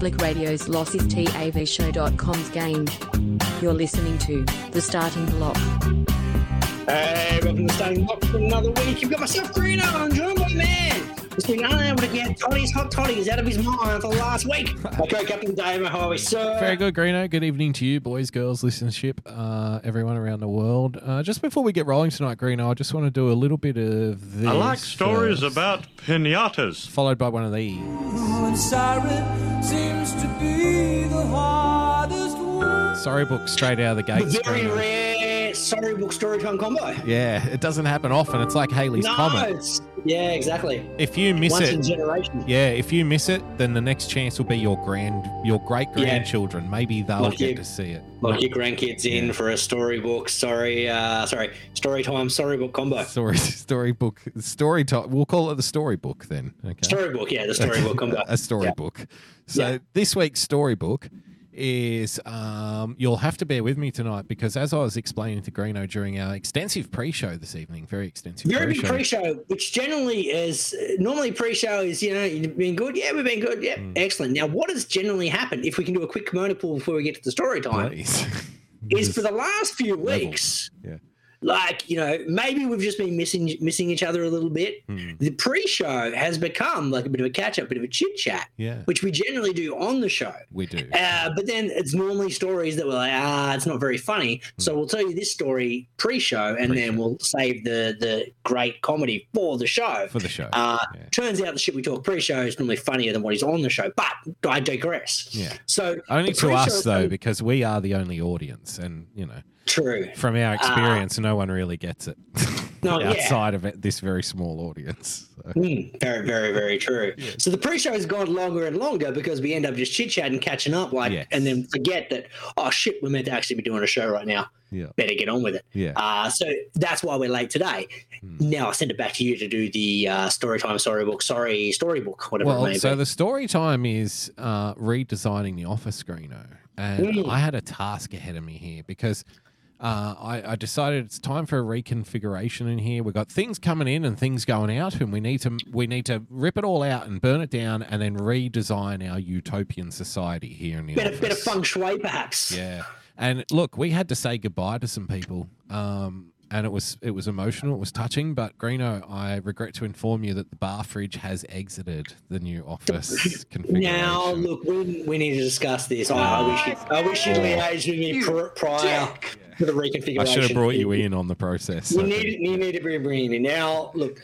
Public Radio's LossisTAVShow.com's game. You're listening to The Starting Bloc. Hey, welcome to the starting bloc for another week. You've got myself, Greeno, and I'm joined by man been unable to get Toddy's hot toddies out of his mind for the last week. My co-captain Dave, how are we, sir? Very good, Greeno. Good evening to you, boys, girls, listenership, uh, everyone around the world. Uh, just before we get rolling tonight, Greeno, I just want to do a little bit of this. I like stories first, about pinatas. Followed by one of these. And siren seems to be the hardest one. Sorry book straight out of the gate. Very Greeno. Rare storybook storytime combo. Yeah, it doesn't happen often. It's like Halley's no, Comet. yeah, exactly. If you miss Once in it, generation. yeah, if you miss it, then the next chance will be your grand, your great grandchildren. Maybe they'll Like get you- to see it. Lock your grandkids in for a storybook. Sorry, uh, sorry, storytime storybook combo. Story, storybook, story time. We'll call it the storybook then. Okay. Storybook, yeah, the storybook combo. a storybook. So Yeah. this week's storybook is um, you'll have to bear with me tonight because as I was explaining to Greeno during our extensive pre-show this evening, very extensive Very pre-show. pre-show, which generally is normally pre-show is you know you've been good, yeah, we've been good, yeah, Hmm. excellent. Now, what has generally happened? If we can do a quick kimono pull before we get to the story time, is for the last few weeks, Yeah. Like you know maybe we've just been missing missing each other a little bit. Hmm. The pre-show has become like a bit of a catch-up, bit of a chit chat, Yeah, which we generally do on the show. we do. Uh, but then it's normally stories that we're like, ah, it's not very funny. So we'll tell you this story pre-show, and then Pre-show. we'll save the the great comedy for the show. For the show. Uh, Yeah. Turns out the shit we talk pre-show is normally funnier than what is on the show. But I digress. Yeah. So Only to us though, because we are the only audience, and you know, True. from our experience, no one really gets it. No, yeah. outside of it, this very small audience. So, Mm, very, very, very true. So the pre-show has gone longer and longer because we end up just chit-chatting, catching up, like, Yes. and then forget that. Oh shit, we're meant to actually be doing a show right now. yeah, Better get on with it. yeah. Uh, so that's why we're late today. Hmm. Now I send it back to you to do the uh, storytime storybook, sorry, storybook, whatever it Well, may so be. the story time is uh, redesigning the office screener, and Mm. I had a task ahead of me here because uh, I, I decided it's time for a reconfiguration in here. We've got things coming in and things going out, and we need to we need to rip it all out and burn it down, and then redesign our utopian society here in the bit of bit of feng shui, perhaps. Yeah, and look, we had to say goodbye to some people, um, and it was it was emotional, it was touching. But Greeno, I regret to inform you that the bar fridge has exited the new office configuration. Now, look, we, we need to discuss this. I, I wish you, I wish you'd liaised with me pr- prior to the reconfiguration. I should have brought you in on the process. You I need think. you need to be bringing in now. Look,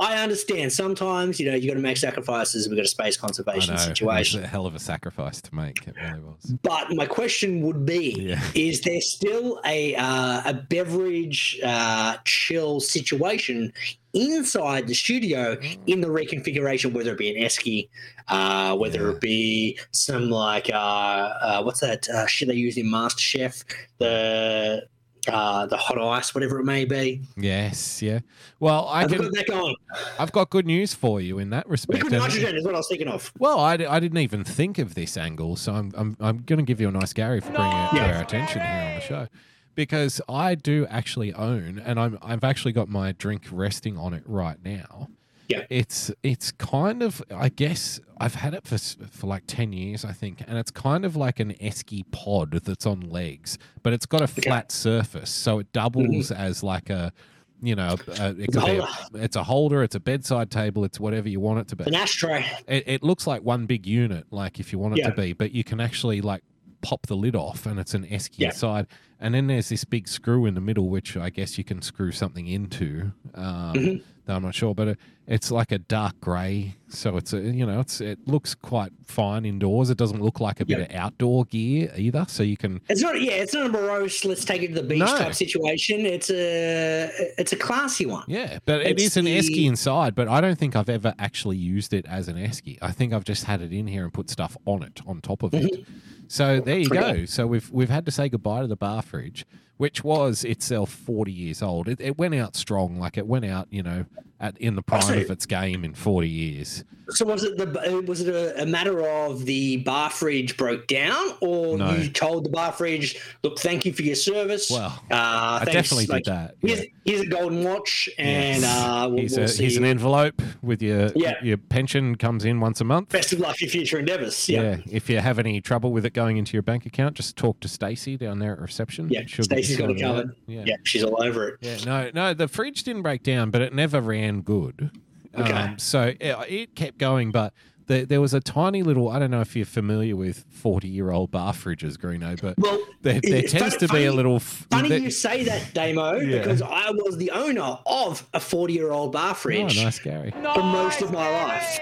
I understand. Sometimes you know you've got to make sacrifices. We've got a space conservation know. situation. It's a hell of a sacrifice to make. It really was. But my question would be: Yeah. Is there still a uh, a beverage uh, chill situation inside the studio in the reconfiguration? Whether it be an esky, uh, whether Yeah. it be some like uh, uh, what's that uh, shit they use in MasterChef, the uh, the hot ice, whatever it may be. Yes, yeah. Well, I Have we can. got? I've got good news for you in that respect. Liquid nitrogen is what I was thinking of. Well, I, I didn't even think of this angle, so I'm I'm, I'm going to give you a nice Gary for bringing it to our attention here on the show, because I do actually own, and I'm I've actually got my drink resting on it right now. Yeah. It's it's kind of I guess I've had it for for like ten years I think, and it's kind of like an esky pod that's on legs, but it's got a flat surface, so it doubles as like a you know, uh, it could be a, it's a holder, it's a bedside table, it's whatever you want it to be An ashtray. it, it looks like one big unit, like if you want it Yeah. to be, but you can actually like pop the lid off and it's an esky Yeah. inside. And then there's this big screw in the middle, which I guess you can screw something into. Um, Mm-hmm. though I'm not sure, but it, it's like a dark grey. So it's a, you know, it's it looks quite fine indoors. It doesn't look like a bit of outdoor gear either. So you can It's not. Yeah, it's not a morose. Let's take it to the beach No. type situation. It's a. It's a classy one. Yeah, but it It's is an the- esky inside, but I don't think I've ever actually used it as an esky. I think I've just had it in here and put stuff on it, on top of it. So there you go. So we've we've had to say goodbye to the bar fridge, which was itself forty years old. It, it went out strong, like it went out, you know, at in the prime so- of its game in 40 years. So was it the was it a, a matter of the bar fridge broke down, or No. you told the bar fridge, "Look, thank you for your service." Well, uh, I thanks, definitely did that, Here's, yeah. here's a golden watch, and Yes. uh, we'll, here's, we'll a, here's an envelope with your Yeah. your pension comes in once a month. Best of luck for your future endeavors. Yeah. Yeah, If you have any trouble with it going into your bank account, just talk to Stacy down there at reception. yeah. She'll get you Stacey's got it covered. Yeah. Yeah. she's all over it. Yeah, no, no, the fridge didn't break down, but it never ran good. Okay. Um, so it, it kept going, but the, there was a tiny little. I don't know if you're familiar with forty-year-old bar fridges, Greeno, but Well, there, there it's tends funny- to be a little. f- Funny there- you say that, Damo, Yeah. because I was the owner of a 40 year old bar oh, fridge nice, Gary. for most of my life.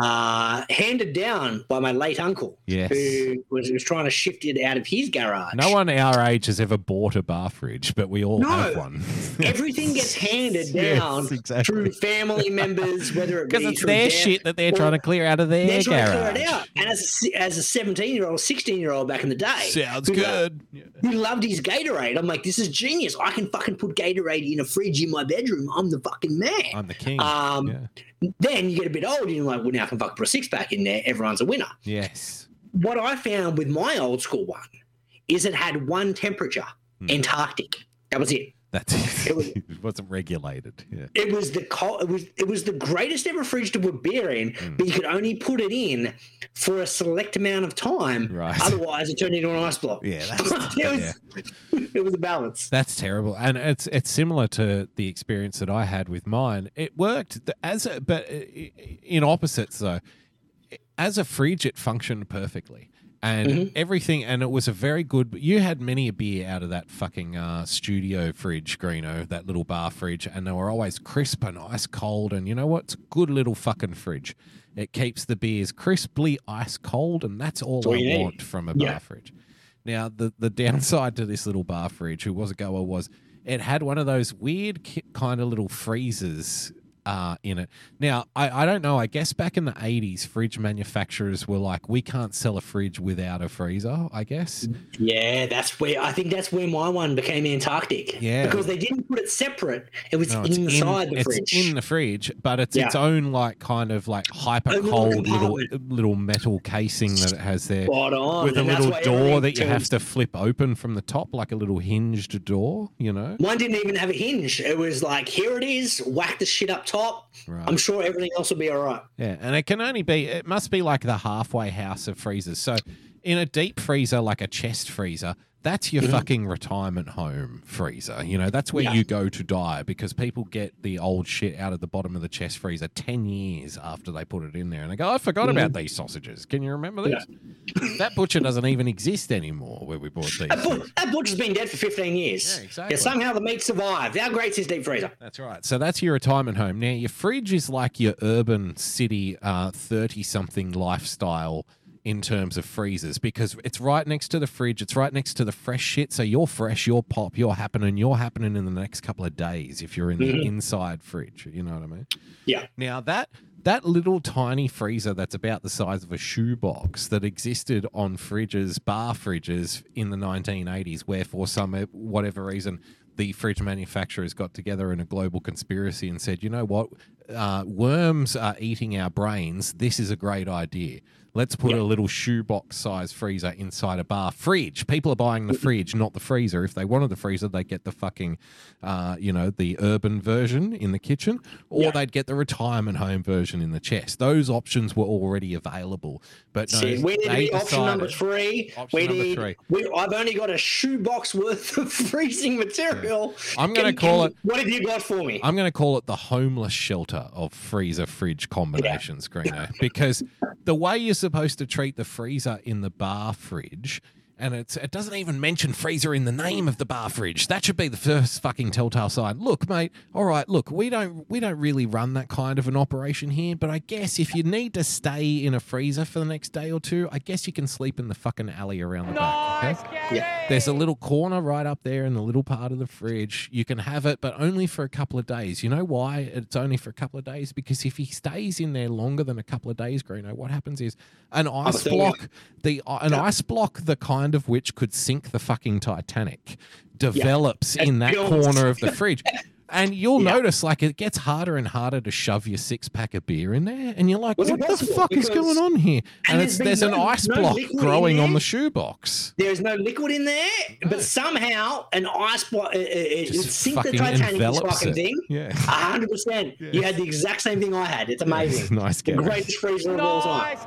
Uh, handed down by my late uncle, Yes. who was, was trying to shift it out of his garage. No one our age has ever bought a bar fridge, but we all No. have one. Everything gets handed Yes, down exactly. through family members, whether it be Because it's their shit that they're trying to clear out of their They're trying to clear it out. And as a, as a 17 year old, 16 year old back in the day, Sounds who good. Yeah. who loved his Gatorade. I'm like, this is genius. I can fucking put Gatorade in a fridge in my bedroom. I'm the fucking man. I'm the king. Um, yeah. Then you get a bit older, and you're like, well, now I can fucking put a six pack in there. Everyone's a winner. Yes. What I found with my old school one is it had one temperature, Hmm. Antarctic. That was it. That's it. It was- it wasn't regulated. Yeah. It was the co- it was it was the greatest ever fridge to put beer in, Hmm. but you could only put it in for a select amount of time. Right. Otherwise, it turned into an ice block. Yeah, that's- it was it was a balance. That's terrible, and it's it's similar to the experience that I had with mine. It worked as a, but uh, in opposites though. As a fridge, it functioned perfectly, and Mm-hmm. everything, and it was a very good. You had many a beer out of that fucking uh, studio fridge, Greeno, that little bar fridge, and they were always crisp and ice cold. And you know what? It's a good little fucking fridge. It keeps the beers crisply ice cold, and that's all I want from a bar Yeah. fridge. Now, the, the downside to this little bar fridge, who was a goer, was it had one of those weird ki- kind of little freezers uh, in it. Now, I, I don't know. I guess back in the 80s, fridge manufacturers were like, we can't sell a fridge without a freezer, I guess. Yeah, that's where I think that's where my one became Antarctic. Yeah. because they didn't put it separate. It was No, inside in, the it's fridge. in the fridge, but it's its own like kind of like hyper cold little little metal casing that it has there. Spot on. With a and that's little door that you have to flip open from the top, like a little hinged door, you know? Mine didn't even have a hinge. It was like, here it is, whack the shit up top. Right. I'm sure everything else will be all right. Yeah, and it can only be it must be like the halfway house of freezers. So in a deep freezer like a chest freezer, that's your fucking retirement home freezer. You know, that's where Mm-hmm. Yeah. you go to die because people get the old shit out of the bottom of the chest freezer 10 years after they put it in there and they go, "I forgot Mm-hmm. about these sausages." Can you remember these? that butcher doesn't even exist anymore where we bought these. That, but- that butcher's been dead for 15 years. Yeah, exactly. somehow the meat survived. How great's his deep freezer? That's right. So that's your retirement home. Now, your fridge is like your urban city, thirty something lifestyle in terms of freezers because it's right next to the fridge. It's right next to the fresh shit. So you're fresh, you're pop, you're happening, you're happening in the next couple of days if you're in the inside fridge. You know what I mean? Yeah. Now that that little tiny freezer that's about the size of a shoebox that existed on fridges, bar fridges in the 1980s, where for some whatever reason the fridge manufacturers got together in a global conspiracy and said, you know what, uh, worms are eating our brains. This is a great idea. Let's put a little shoebox size freezer inside a bar fridge. People are buying the fridge, not the freezer. If they wanted the freezer, they'd get the fucking, uh, you know, the urban version in the kitchen, or Yeah. they'd get the retirement home version in the chest. Those options were already available. But no, See, we need to be option number three. Option we number need. three. We, I've only got a shoebox worth of freezing material. I'm gonna call can- it- What have you got for me? I'm going to call it the homeless shelter of freezer fridge combinations, Greeno, because the way you're supposed to treat the freezer in the bar fridge, and it's it doesn't even mention freezer in the name of the bar fridge. That should be the first fucking telltale sign. Look, mate. All right, look, we don't we don't really run that kind of an operation here, but I guess if you need to stay in a freezer for the next day or two, I guess you can sleep in the fucking alley around the back. Okay? Yeah. There's a little corner right up there in the little part of the fridge. You can have it, but only for a couple of days. You know why it's only for a couple of days? Because if he stays in there longer than a couple of days, Greeno, what happens is an ice block, the an ice block, the kind of which could sink the fucking Titanic, develops in that builds. corner of the fridge. And you'll Yeah. notice, like, it gets harder and harder to shove your six pack of beer in there, and you're like, Well, "What the impossible fuck is going on here?" And, and it's there's there's an ice no block growing on there. the shoebox. There is no liquid in there, No. but somehow an ice block, it Just sink the fucking Titanic this fucking it. thing. Yeah. hundred percent. You had the exact same thing I had. It's amazing. nice, The Gary. greatest freezer of all time.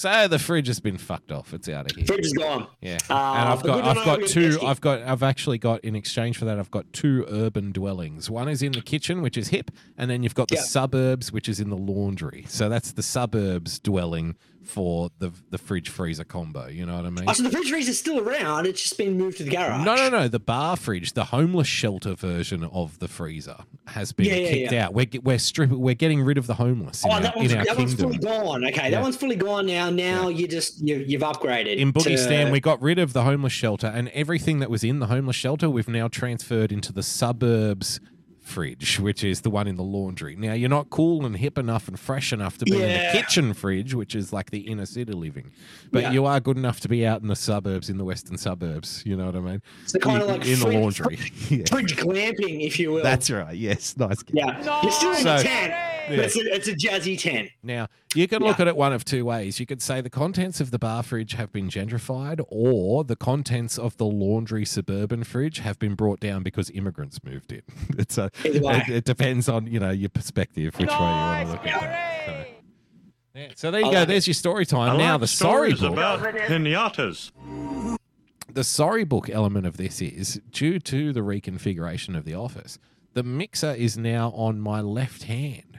So the fridge has been fucked off. It's out of here. Fridge is gone. Yeah, Uh, and I've got I've got two. I've got I've actually got in exchange for that. I've got two urban dwellings. One is in the kitchen, which is hip, and then you've got the suburbs, which is in the laundry. So that's the suburbs dwelling for the the fridge freezer combo. You know what I mean? Oh, so the fridge freezer is still around. It's just been moved to the garage. No, no, no. The bar fridge, the homeless shelter version of the freezer, has been Yeah, yeah, kicked yeah. out. We're we're stripping. We're getting rid of the homeless Oh, our, that one's, that one's fully gone. Okay, that one's fully gone now. Now you just you, you've upgraded. in Boogie to- Stan, we got rid of the homeless shelter, and everything that was in the homeless shelter, we've now transferred into the suburbs fridge, which is the one in the laundry. Now, you're not cool and hip enough and fresh enough to be in the kitchen fridge, which is like the inner city living, but Yeah. you are good enough to be out in the suburbs, in the western suburbs. You know what I mean? So kind of In- like in the fridge- laundry. yeah. fridge glamping, if you will. That's right. Yes, nice. yeah. You're still in So- a ten, Yeah. it's a, it's a jazzy ten. Now, you can look Yeah. at it one of two ways. You could say the contents of the bar fridge have been gentrified, or the contents of the laundry suburban fridge have been brought down because immigrants moved in. It's a, it, it depends on you know your perspective, which way you want to look at it. So, yeah. so there you I go. like There's your story time. I now like the sorry stories book. about pinatas. the sorry book element of this is due to the reconfiguration of the office. The mixer is now on my left hand.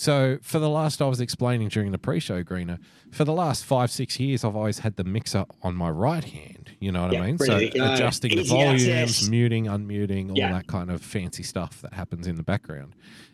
So for the last, I was explaining during the pre-show, Greener. For the last five, six years, I've always had the mixer on my right hand. You know what Yeah, I mean? So ready to oh, go. adjusting the volumes, access. muting, unmuting, all Yeah. that kind of fancy stuff that happens in the background.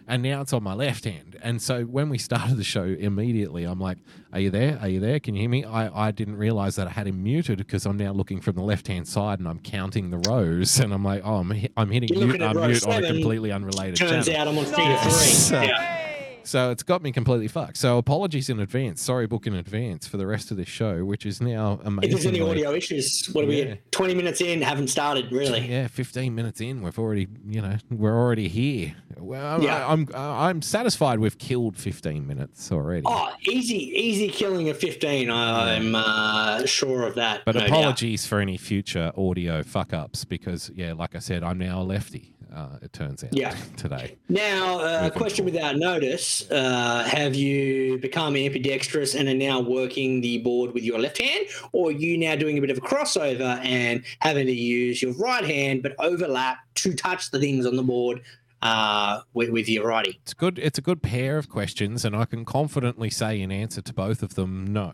And now it's on my left hand. And so when we started the show, immediately I'm like, "Are you there? Are you there? Can you hear me?" I, I didn't realize that I had him muted because I'm now looking from the left hand side and I'm counting the rows. And I'm like, "Oh, I'm, I'm hitting You're mute, I'm row unmute on a completely unrelated Turns channel." out I'm on figure Yeah. three. So- Yeah. So it's got me completely fucked. So apologies in advance. Sorry, book in advance for the rest of this show, which is now amazing. If there's any audio issues, what are we? Yeah. Twenty minutes in, haven't started really. Yeah, 15 minutes in, we've already, you know, we're already here. Well, Yeah. I, I'm I'm satisfied we've killed 15 minutes already. Oh, easy, easy killing of fifteen. I'm uh, sure of that. but no doubt. apologies for any future audio fuck ups because, yeah, like I said, I'm now a lefty. Uh, it turns out Yeah. today. Now, uh, question forward. without notice: uh, Have you become ambidextrous and are now working the board with your left hand, or are you now doing a bit of a crossover and having to use your right hand but overlap to touch the things on the board uh, with, with your righty? It's good. It's a good pair of questions, and I can confidently say in answer to both of them, no,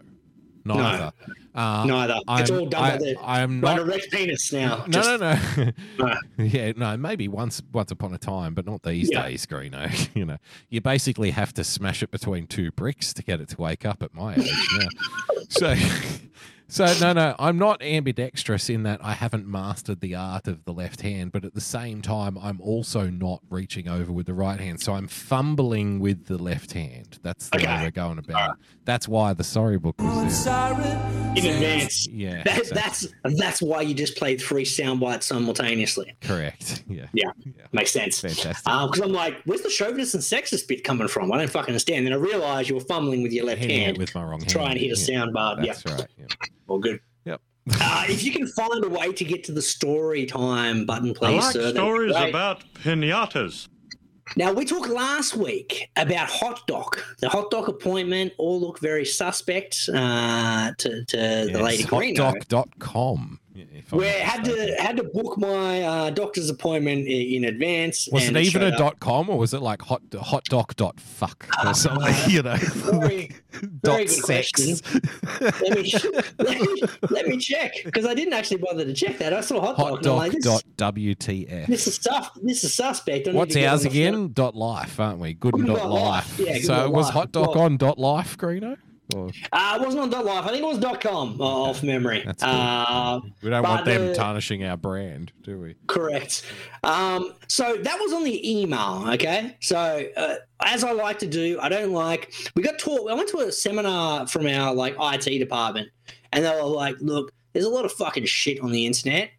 neither. Uh, Neither. it's I'm- all done I, by the I'm not an erect penis now. No, Just- no, no. Yeah, no, maybe once once upon a time, but not these Yeah. days, Greeno. you know, you basically have to smash it between two bricks to get it to wake up at my age now. so so no, no, I'm not ambidextrous in that I haven't mastered the art of the left hand, but at the same time I'm also not reaching over with the right hand. So I'm fumbling with the left hand. That's the way we're going about it. That's why the sorry book was there. in advance. Yeah. That. That's that's why you just played three sound bites simultaneously. correct. Yeah. Yeah, Yeah. makes sense. Fantastic. Uh, because I'm like, where's the chauvinist and sexist bit coming from? I don't fucking understand. Then I realize you were fumbling with your left Hitting hand with my wrong hand. try and hit a yeah. sound bar. Yeah, That's right. Yeah. All good. Yep. Uh, if you can find a way to get to the story time button, please. I please, like sir. stories about pinatas. Now we talked last week about hot doc. The hot doc appointment all look very suspect uh, to, to the Yes, lady Greeno. hotdoc.com. yeah, if I'm Where had to had to book my uh, doctor's appointment i- in advance. Was it even a dot com or was it like hot hotdoc.fuck or something? You know, Very, dot very good sex. let me let me, let me check because I didn't actually bother to check that. I saw hot dog. and I'm like, this, Hotdoc.wtf. this is stuff. This is suspect. What's ours on the phone. again? Dot life, aren't we? Good Good dot dot life. life. Yeah, so dot was life. hot doc Well- on dot life, Greeno? Or Uh, it wasn't on dot life. I think it was dot com uh, off memory. That's. Uh, we don't want them the- tarnishing our brand, do we? Correct. Um, so that was on the email. Okay. So uh, as I like to do, I don't like. We got taught. I went to a seminar from our like IT department, and they were like, "Look, there's a lot of fucking shit on the internet.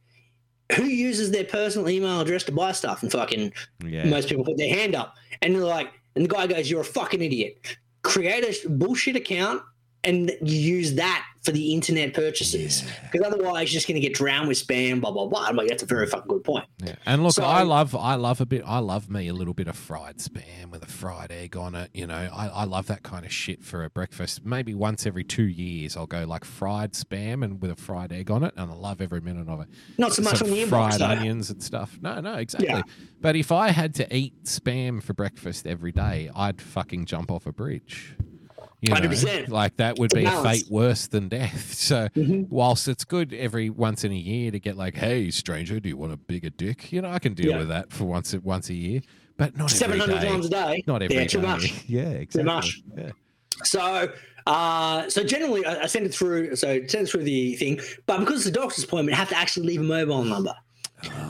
who uses their personal email address to buy stuff? And fucking Yeah. most people put their hand up, and they're like, and the guy goes, "You're a fucking idiot. Create a bullshit account." And use that for the internet purchases because otherwise you're just going to get drowned with spam, blah blah blah. I'm like, that's a very fucking good point. Yeah. And look, So- I love, I love a bit, I love me a little bit of fried spam with a fried egg on it. You know, I, I love that kind of shit for a breakfast. Maybe once every two years, I'll go like fried spam and with a fried egg on it, and I love every minute of it. Not so much Some on the fried onions and stuff. No, no, exactly. Yeah. But if I had to eat spam for breakfast every day, I'd fucking jump off a bridge. You know, 100%. like that would be a fate worse than death. So, Mm-hmm. whilst it's good every once in a year to get like, "Hey, stranger, do you want a bigger dick?" You know, I can deal Yeah. with that for once once a year, but not Seven every hundred day. times a day. Not every yeah, day. too much. Yeah, exactly. Too much. Yeah. So, uh, so generally, I, I send it through. So send it through the thing, but because it's a doctor's appointment, I have to actually leave a mobile number.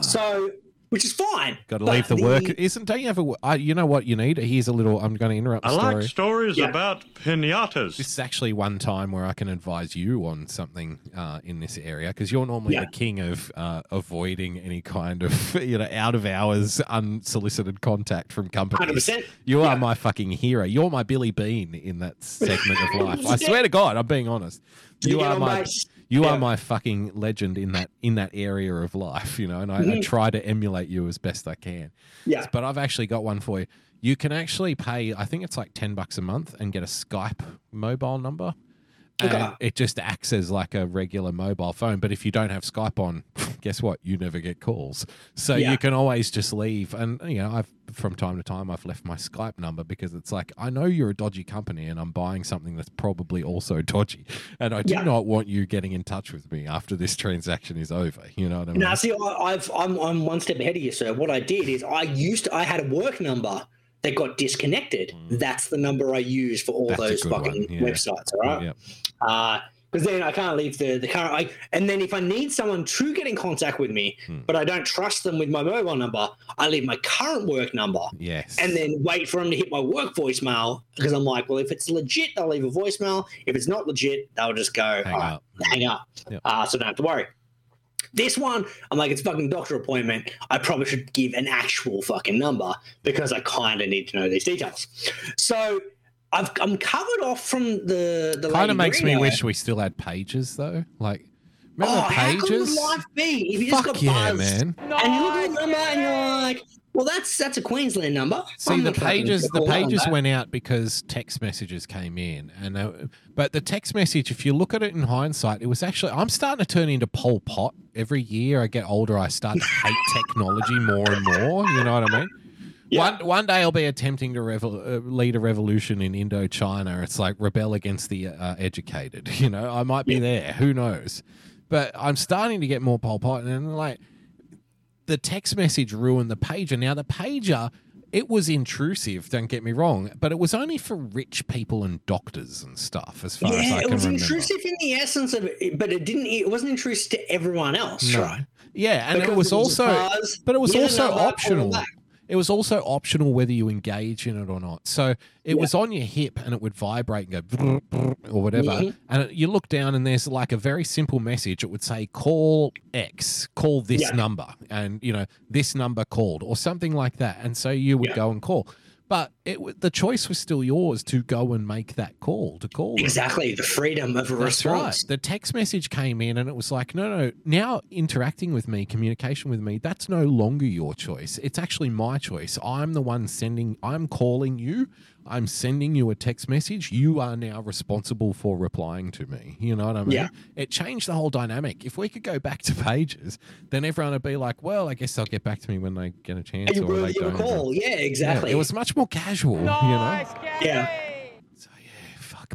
So, which is fine. Got to leave the, work. Isn't don't you have a? Uh, you know what you need? Here's a little. I'm going to interrupt. I The story. like stories Yeah. about pinatas. This is actually one time where I can advise you on something uh, in this area because you're normally Yeah. the king of uh, avoiding any kind of you know out of hours unsolicited contact from companies. 100%. You are Yeah. my fucking hero. You're my Billy Beane in that segment of life. I swear to God, I'm being honest. You get are on my base. You Yeah. are my fucking legend in that in that area of life. You know, and I, I Mhm. try to emulate you as best I can. Yeah. But I've actually got one for you. You can actually pay, I think it's like 10 bucks a month and get a Skype mobile number. And it just acts as like a regular mobile phone. But if you don't have Skype on, guess what? You never get calls. So Yeah. you can always just leave. And, you know, I've from time to time, I've left my Skype number because it's like, I know you're a dodgy company and I'm buying something that's probably also dodgy. And I do Yeah. not want you getting in touch with me after this transaction is over. You know what I mean? Now, see, I, I've I'm I'm one step ahead of you, sir. What I did is I used to, I had a work number that got disconnected. That's the number I use for all Mm. That's those fucking yeah. websites. All right. Yeah. because then I can't leave the the current. I, and then if I need someone to get in contact with me, Hmm. but I don't trust them with my mobile number, I leave my current work number. Yes. And then wait for them to hit my work voicemail because I'm like, well, if it's legit, they'll leave a voicemail. If it's not legit, they'll just go Hang "All right, up." hang up. Yep. Uh, so don't have to worry. This one, I'm like, it's a fucking doctor appointment. I probably should give an actual fucking number because I kind of need to know these details. So I've, I'm covered off from the the kind of makes me wish we still had pages though. Like, remember Oh, how pages? would life be if you just Fuck got yeah, buzzed man! and you look at the number and you're like, well, that's that's a Queensland number. See, I'm the pages the gonna call on pages went out because text messages came in, and uh, but the text message, if you look at it in hindsight, it was actually I'm starting to turn into Pol Pot. Every year I get older, I start to hate technology more and more. You know what I mean? Yeah. One one day I'll be attempting to revol- uh, lead a revolution in Indochina. It's like rebel against the uh, educated. You know, I might be there. Who knows? But I'm starting to get more Pol Pot, and like the text message ruined the pager. Now the pager, it was intrusive. Don't get me wrong, but it was only for rich people and doctors and stuff, as far as I Yeah, I it can was remember. intrusive in the essence of it, but it didn't. It wasn't intrusive to everyone else, No. right? Yeah, and Because it was it was also, but it was a also call optional. It was also optional whether you engage in it or not. So it was on your hip and it would vibrate and go or whatever. And it, you look down and there's like a very simple message. It would say, call X, call this Yeah. number, and you know, this number called or something like that. And so you would Yeah. go and call. But it, the choice was still yours to go and make that call, to call them. Exactly, the freedom of a That's response. right. The text message came in and it was like, no, no, now interacting with me, communication with me, that's no longer your choice. It's actually my choice. I'm the one sending, I'm calling you, I'm sending you a text message. You are now responsible for replying to me. You know what I mean? Yeah. It changed the whole dynamic. If we could go back to pages, then everyone would be like, well, I guess they'll get back to me when they get a chance And you or they worthy don't. call. Yeah, Yeah, exactly. it was much more casual, you know? Yeah.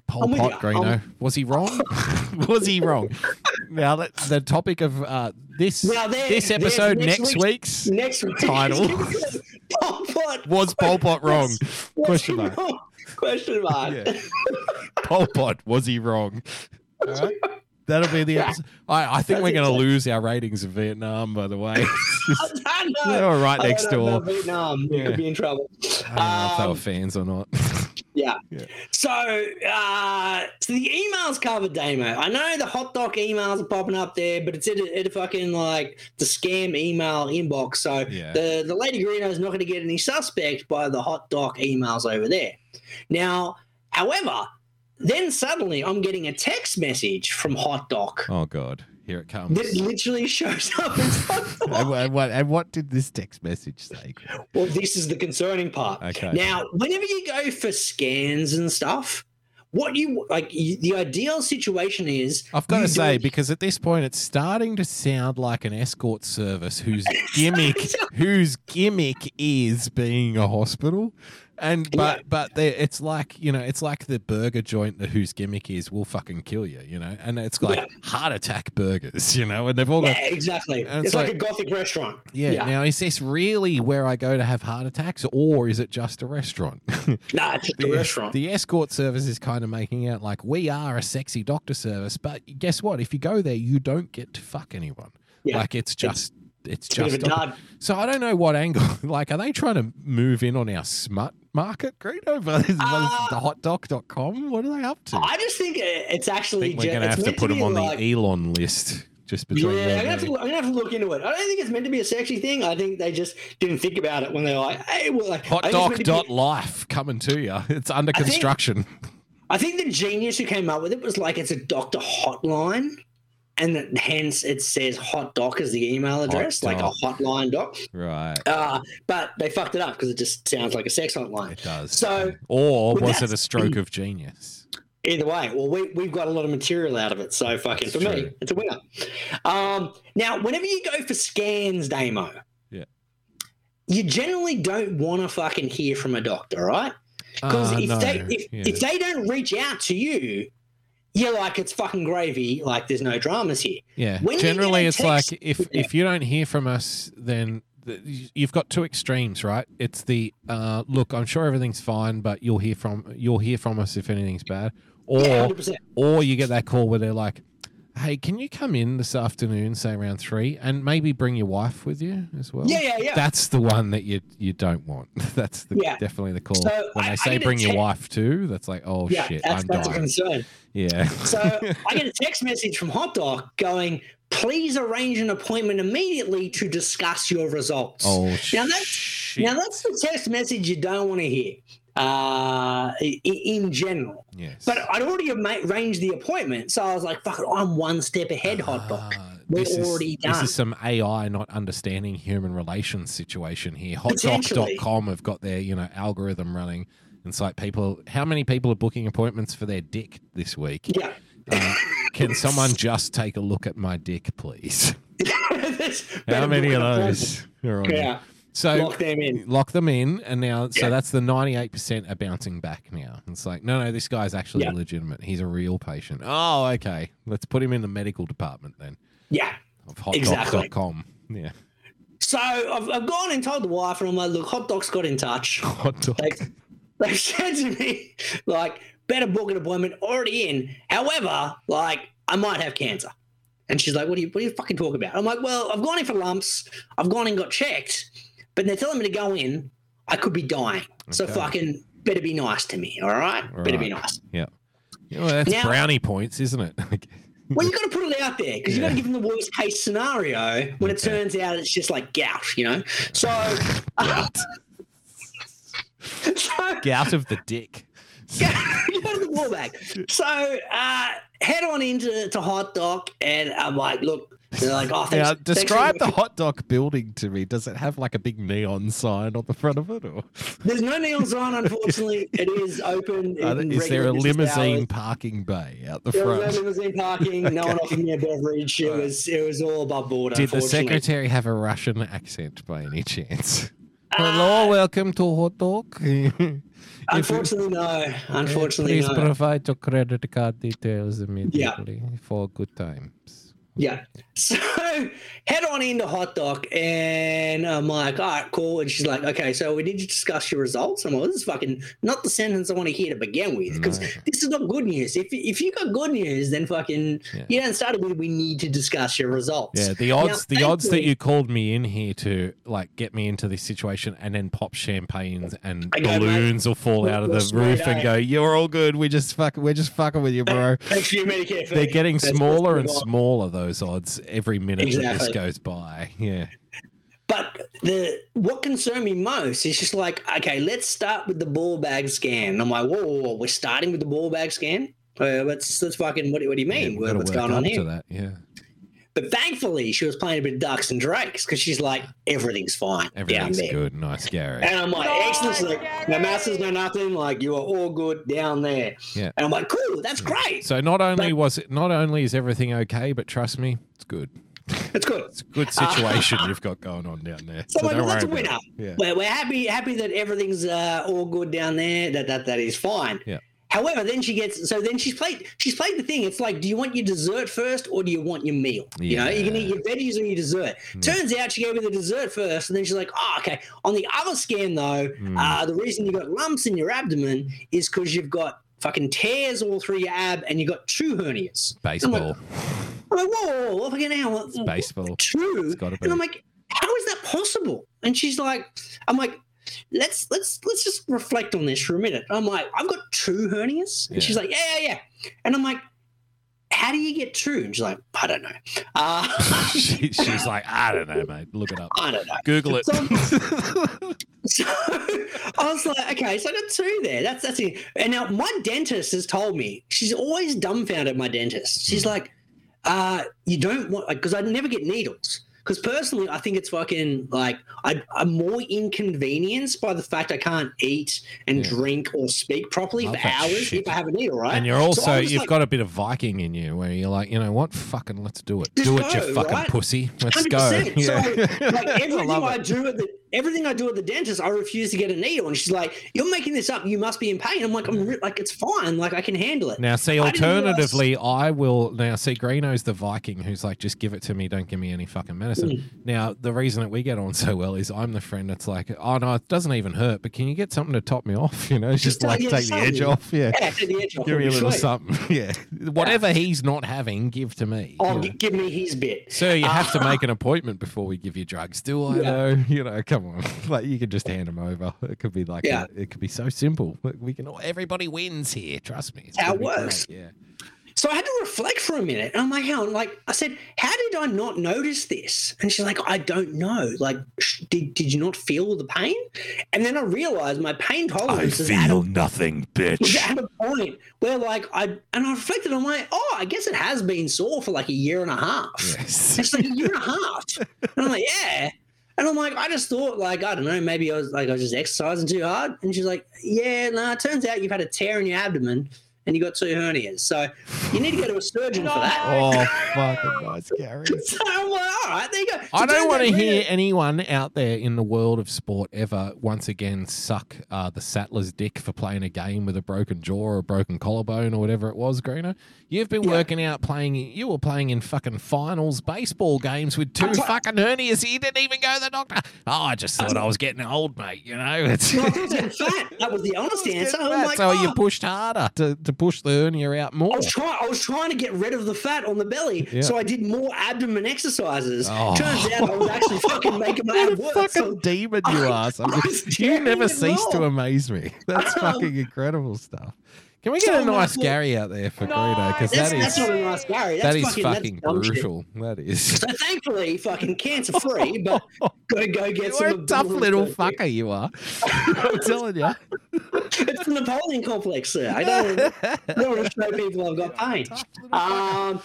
So yeah, fuck Pol Pot, you. Greeno. I'm- Was he wrong? was he wrong? Now that the topic of uh, this Now there- this episode next next, week's- week's Next week, Title. Pol Pot. was Pol Pot wrong? Was Question he mark. wrong? Question mark. Yeah. Pol Pot was he wrong? All right. That'll be the episode. I, I think That's we're going to lose our ratings of Vietnam. By the way, I know. They were right I next don't door. about Vietnam, you Yeah. could be in trouble. I don't know if they were Um, fans or not. Yeah. Yeah. So, uh, so the emails covered, Damo. I know the hot doc emails are popping up there, but it's in a, in a fucking like the scam email inbox. So Yeah. the the Lady Greeno is not going to get any suspect by the hot doc emails over there. Now, however, then suddenly I'm getting a text message from Hot Doc Oh God, here it comes. that literally shows up and, what- and what, and what did this text message say? Well, this is the concerning part. Okay. Now, whenever you go for scans and stuff, what you like, you, the ideal situation is I've got to say, it- because at this point it's starting to sound like an escort service whose gimmick, whose gimmick is being a hospital, and but Yeah. but they, it's like you know, it's like the burger joint that whose gimmick is we'll fucking kill you, you know, and it's like Yeah. heart attack burgers, you know, and they've all got yeah, exactly. It's it's like, like- a gothic restaurant. yeah, Now, is this really where I go to have heart attacks, or is it just a restaurant? Nah, it's just a the, restaurant. the escort service is kind of making out like we are a sexy doctor service, but guess what? If you go there, you don't get to fuck anyone. Yeah. Like it's just it's, It's just a doctor- dud. so I don't know what angle. Like, are they trying to move in on our smut market, Greeno? But is- what is Uh, the hotdoc.com? What are they up to? I I just think it's actually. think we're going to have to put them on like- the Elon list just Yeah, between I'm gonna, have to. I'm gonna have to look into it. I don't think it's meant to be a sexy thing. I think they just didn't think about it when they were like, "Hey, well, like, I think to be- Hotdoc.life coming to you. It's under I think- construction. I think the genius who came up with it was like it's a doctor hotline, and hence it says hot doc as the email address, like a hotline doc. right. Uh, but they fucked it up because it just sounds like a sex hotline. It does. So or was it a stroke of genius? either way, well, we we've got a lot of material out of it. So fucking That's for me, it's a winner. Um, now, whenever you go for scans, Damo, Yeah. you generally don't want to fucking hear from a doctor, right? Because Uh, if no, they if, yeah. if they don't reach out to you, you're like it's fucking gravy. Like there's no dramas here. Yeah. When Generally, it's text- like if Yeah. if you don't hear from us, then th- you've got two extremes, right? It's the uh, look, I'm sure everything's fine, but you'll hear from you'll hear from us if anything's bad, or Yeah, or you get that call where they're like, "Hey, can you come in this afternoon, say around three, and maybe bring your wife with you as well?" Yeah, yeah, yeah. That's the one that you you don't want. That's the, Yeah. definitely the call. So when I- they I say a bring your wife too, that's like, oh yeah, shit, that's, I'm that's a dying. concern. Yeah. So I get a text message from Hot Dog going, "Please arrange an appointment immediately to discuss your results." oh Now that's shit. now that's the text message you don't want to hear uh, in general. yes. But I'd already arranged the appointment, so I was like, "Fuck it, I'm one step ahead, Hot Dog." Ah, We're this is- already This is some AI not understanding human relations situation here. Hotdoc.com have got their, you know, algorithm running. It's like people, how many people are booking appointments for their dick this week? Yeah. Uh, can someone just take a look at my dick, please? How many of those are on appointment. there? Yeah. So Lock them in. lock them in, and now so that's the ninety-eight percent are bouncing back now. It's like, no, no, this guy's actually Yeah. legitimate. He's a real patient. Oh, okay. Let's put him in the medical department then Yeah. of Exactly. Yeah. So I've, I've gone and told the wife, and I'm like, "Look, Hot Dog's got in touch. Hot. They, they said to me, like, better book an appointment already in. However, like, I might have cancer. And she's like, what are you, what are you fucking talking about? I'm like, well, I've gone in for lumps. I've gone and got checked, but they're telling me to go in. I could be dying. So fucking better be nice to me. All right. Better be nice. Yeah. You know, that's Now- brownie points, isn't it? Well, you've got to put it out there because you've got to give them the worst case scenario when it turns out it's just like gout, you know? So, Gout. so Gout of the dick. you go to the wall bag. So uh, head on into to Hot Dog, and I'm like, look, they're like, oh, thanks. Now, describe the hot dog building to me. Does it have like a big neon sign on the front of it, or There's no neon sign, unfortunately. it is open. in is there a limousine hours. parking bay out the There was front? no limousine parking. No one offered me a beverage. It was it was all above board. Did the secretary have a Russian accent by any chance? Uh, Hello, welcome to Hot Dog. Unfortunately, no. Unfortunately, Please no. provide your credit card details immediately for good times. Yeah. So head on into Hot Doc, and uh, I'm like, all right, cool. And she's like, okay, so we need to discuss your results. I'm like, this is fucking not the sentence I want to hear to begin with, because No. this is not good news. If if you got good news, then fucking Yeah. you don't start it with we need to discuss your results. Yeah, the odds Now, the odds that you called me in here to like get me into this situation and then pop champagnes and know, mate. balloons will fall out of the roof and go, You're all good. We just fuck we're just fucking with you, bro. Thanks for your Medicare. They're getting That's smaller and on. smaller those odds every minute that this goes by. Yeah. But the what concerned me most is just like, okay, let's start with the ball bag scan. And I'm like, whoa, whoa, whoa, we're starting with the ball bag scan. Uh, let's let's fucking what, do- what do you mean? yeah, What- What's going on here? that. Yeah. But thankfully, she was playing a bit of ducks and drakes because she's like, everything's fine Everything's down there. good. Nice, Gary. And I'm like, excellent. She's like, no masses, no nothing. Like you are all good down there. Yeah. And I'm like, cool, that's great. So not only But- was it not only is everything okay, but trust me, it's good. It's good. It's a good situation you've got going on down there. So, I'm don't well, that's a winner. Yeah. We're, we're happy happy that everything's uh, all good down there. That that that is fine. Yeah. However, then she gets so then she's played she's played the thing. It's like, do you want your dessert first or do you want your meal? You know, you can eat your veggies or your dessert. Turns out she gave me the dessert first, and then she's like, oh, okay. On the other scan though, Hmm. uh, the reason you got lumps in your abdomen is because you've got fucking tears all through your ab and you got two hernias. Baseball. I'm like, whoa, whoa, whoa, fucking hell. It's baseball. True. It's gotta be. And I'm like, how is that possible? And she's like, I'm like, let's let's let's just reflect on this for a minute. I'm like, I've got two hernias. And she's like, yeah, yeah, yeah. And I'm like, how do you get two? And she's like, I don't know. Uh, she, she's like, I don't know, mate. Look it up. I don't know. Google it. So, so I was like, okay, so I got two there. That's that's it. And now my dentist has told me she's always dumbfounded. My dentist, she's Hmm. like, uh, you don't want because I never get needles. Because personally, I think it's fucking like I, I'm more inconvenienced by the fact I can't eat and Yeah. drink or speak properly for hours shit. if I have a needle, right? and you're also I was you've like, got a bit of Viking in you where you're like, you know what? Fucking let's do it. Do it, you fucking right? pussy. Let's go. 100%. So, Yeah. like everything love I, do at the everything I do at the dentist, I refuse to get a needle. And she's like, "You're making this up. You must be in pain." I'm like, "I'm re- like, it's fine. Like, I can handle it." Now, see, I alternatively, I will. Now, see, Greeno's the Viking who's like, just give it to me, don't give me any fucking medicine. Mm. Now, the reason that we get on so well is I'm the friend that's like, oh, no, it doesn't even hurt, but can you get something to top me off? You know, just, Just, uh, like yeah, take the edge off. Yeah. Yeah, take the edge off. Give me a little sweet. something. Yeah. Whatever he's not having, give to me. Oh, know. give me his bit. So you have to make an appointment before we give you drugs. Do I Yeah. though? You know, come on. Like you can just hand them over. It could be like Yeah. a- it could be so simple. We can all everybody wins here. Trust me. It's How it works. great, Yeah. So I had to reflect for a minute. And I'm like, hell, like I said, how did I not notice this? And she's like, I don't know. Like, sh- did, did you not feel the pain? And then I realized my pain tolerance is at a nothing, was bitch. at a point where like I and I reflected, I'm like, oh, I guess it has been sore for like a year and a half. Yes. It's like a year and a half. And I'm like, yeah. And I'm like, I just thought, like, I don't know, maybe I was like, I was just exercising too hard. And she's like, yeah, no, it turns out you've had a tear in your abdomen and you got two hernias. So you need to go to a surgeon for that. Oh, fucking nice, Gary. So I'm like, all right, there you go. So I don't want to hear anyone out there in the world of sport ever once again suck uh, the Sattler's dick for playing a game with a broken jaw or a broken collarbone or whatever it was, Greener. You've been Yeah. working out playing, you were playing in fucking finals baseball games with two fucking hernias. You didn't even go to the doctor. Oh, I just thought I was getting old, mate. You know, it's. I was getting fat. That was the honest answer. I'm like, so you oh. pushed harder to, to push the hernia out more. I was trying. I was trying to get rid of the fat on the belly, Yeah. so I did more abdomen exercises. Oh. Turns out I was actually fucking making my ab a work. fucking So demon you I- are. You never cease to amaze me. That's Um, fucking incredible stuff. Can we get so a nice Gary out there for Greeno? Because that is that's not a nice Gary. That's that is fucking, fucking dumb shit. brutal. That is. So thankfully, fucking cancer free, but go go get You're some. a tough little surgery. fucker, you are. I'm telling you. It's the Napoleon complex, sir. I don't, I don't want to show people I've got pain. Um,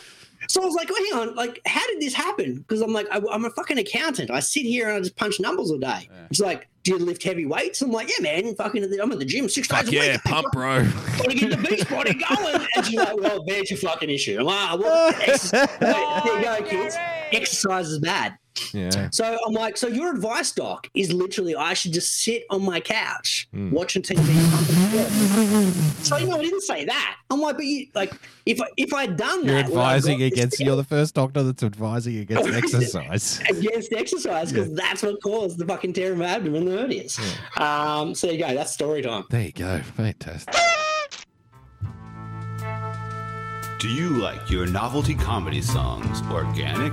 so I was like, oh, hang on, like, how did this happen? Because I'm like, I, I'm a fucking accountant. I sit here and I just punch numbers all day. It's like, do you lift heavy weights? I'm like, yeah, man. Fucking, I'm at the gym six Fuck days a yeah, week. pump, bro. Got to get the beach body going. And she's like, well, there's your fucking issue. I'm like, "Ah, well, ex- there you go, kids. Exercise is bad. Yeah. So I'm like, so your advice, doc, is literally I should just sit on my couch Hmm. watching TV. so you know, I didn't say that. I'm like, but you like, if I, if I'd done You're that, would I advising got this against. You're the first doctor that's advising against exercise. against exercise because that's what caused the fucking tear in my abdomen, the hernias. Um, so there you go. That's story time. There you go. Fantastic. Do you like your novelty comedy songs organic?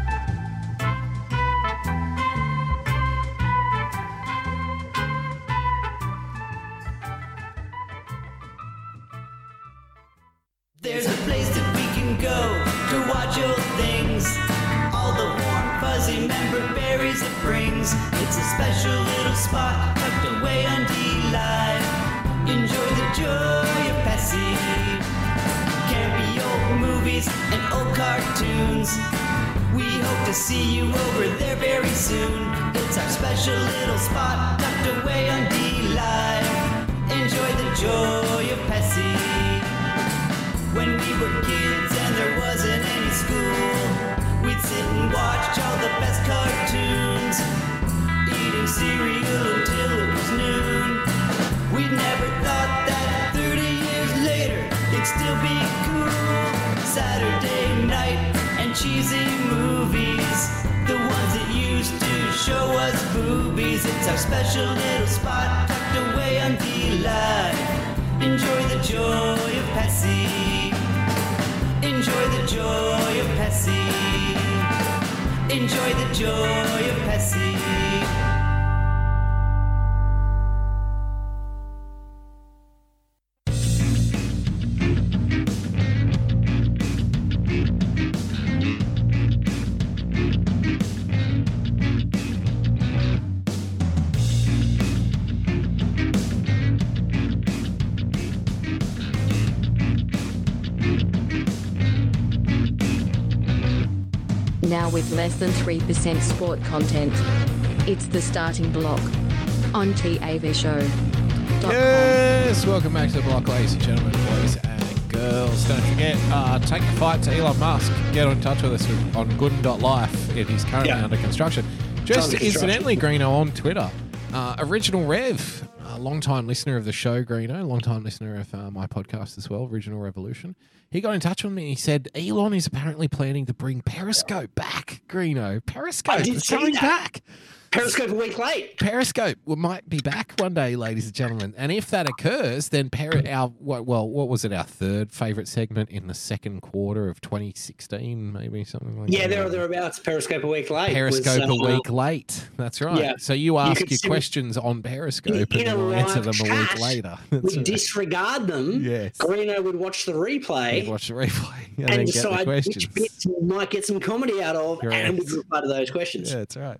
It. It's a special little spot tucked away on D Live. Enjoy the joy of Pessy. Campy old movies and old cartoons. We hope to see you over there very soon. It's our special little spot tucked away on D Live. Enjoy the joy of Pessy. When we were kids and there wasn't any school, we'd sit and watch all the best cartoons, cereal until it was noon. We never thought that 30 years later it'd still be cool. Saturday night and cheesy movies, the ones that used to show us boobies. It's our special little spot tucked away on D Live. Enjoy the joy of Pessy. Enjoy the joy of Pessy. Enjoy the joy of Pessy. Less than 3% sport content. It's the starting bloc on TAVShow.com. Yes, welcome back to the block, ladies and gentlemen, boys and girls. Don't forget, uh, take the fight to Elon Musk. Get in touch with us on gooden.life. It is currently Yeah. under construction. Just under construction. incidentally, Greeno on Twitter, uh, Original Rev, a long-time listener of the show, Greeno, long-time listener of uh, my podcast as well, Original Revolution. He got in touch with me and he said Elon is apparently planning to bring Periscope back, Greeno. Periscope is coming back. Periscope a week late. Periscope might be back one day, ladies and gentlemen. And if that occurs, then Peri- our what, well, what was it? Our third favorite segment in the second quarter of 2016, maybe something like Yeah, that. Yeah, there or thereabouts. Periscope a week late. Periscope was, a uh, week late. That's right. yeah. So you ask could your questions on Periscope and in then a we'll answer them a week later. We right. disregard them. Yes. Greeno would watch the replay You watch the replay and, then and get the decide questions. which bits you might get some comedy out of, Correct. and we'd reply to those questions. Yeah, that's right.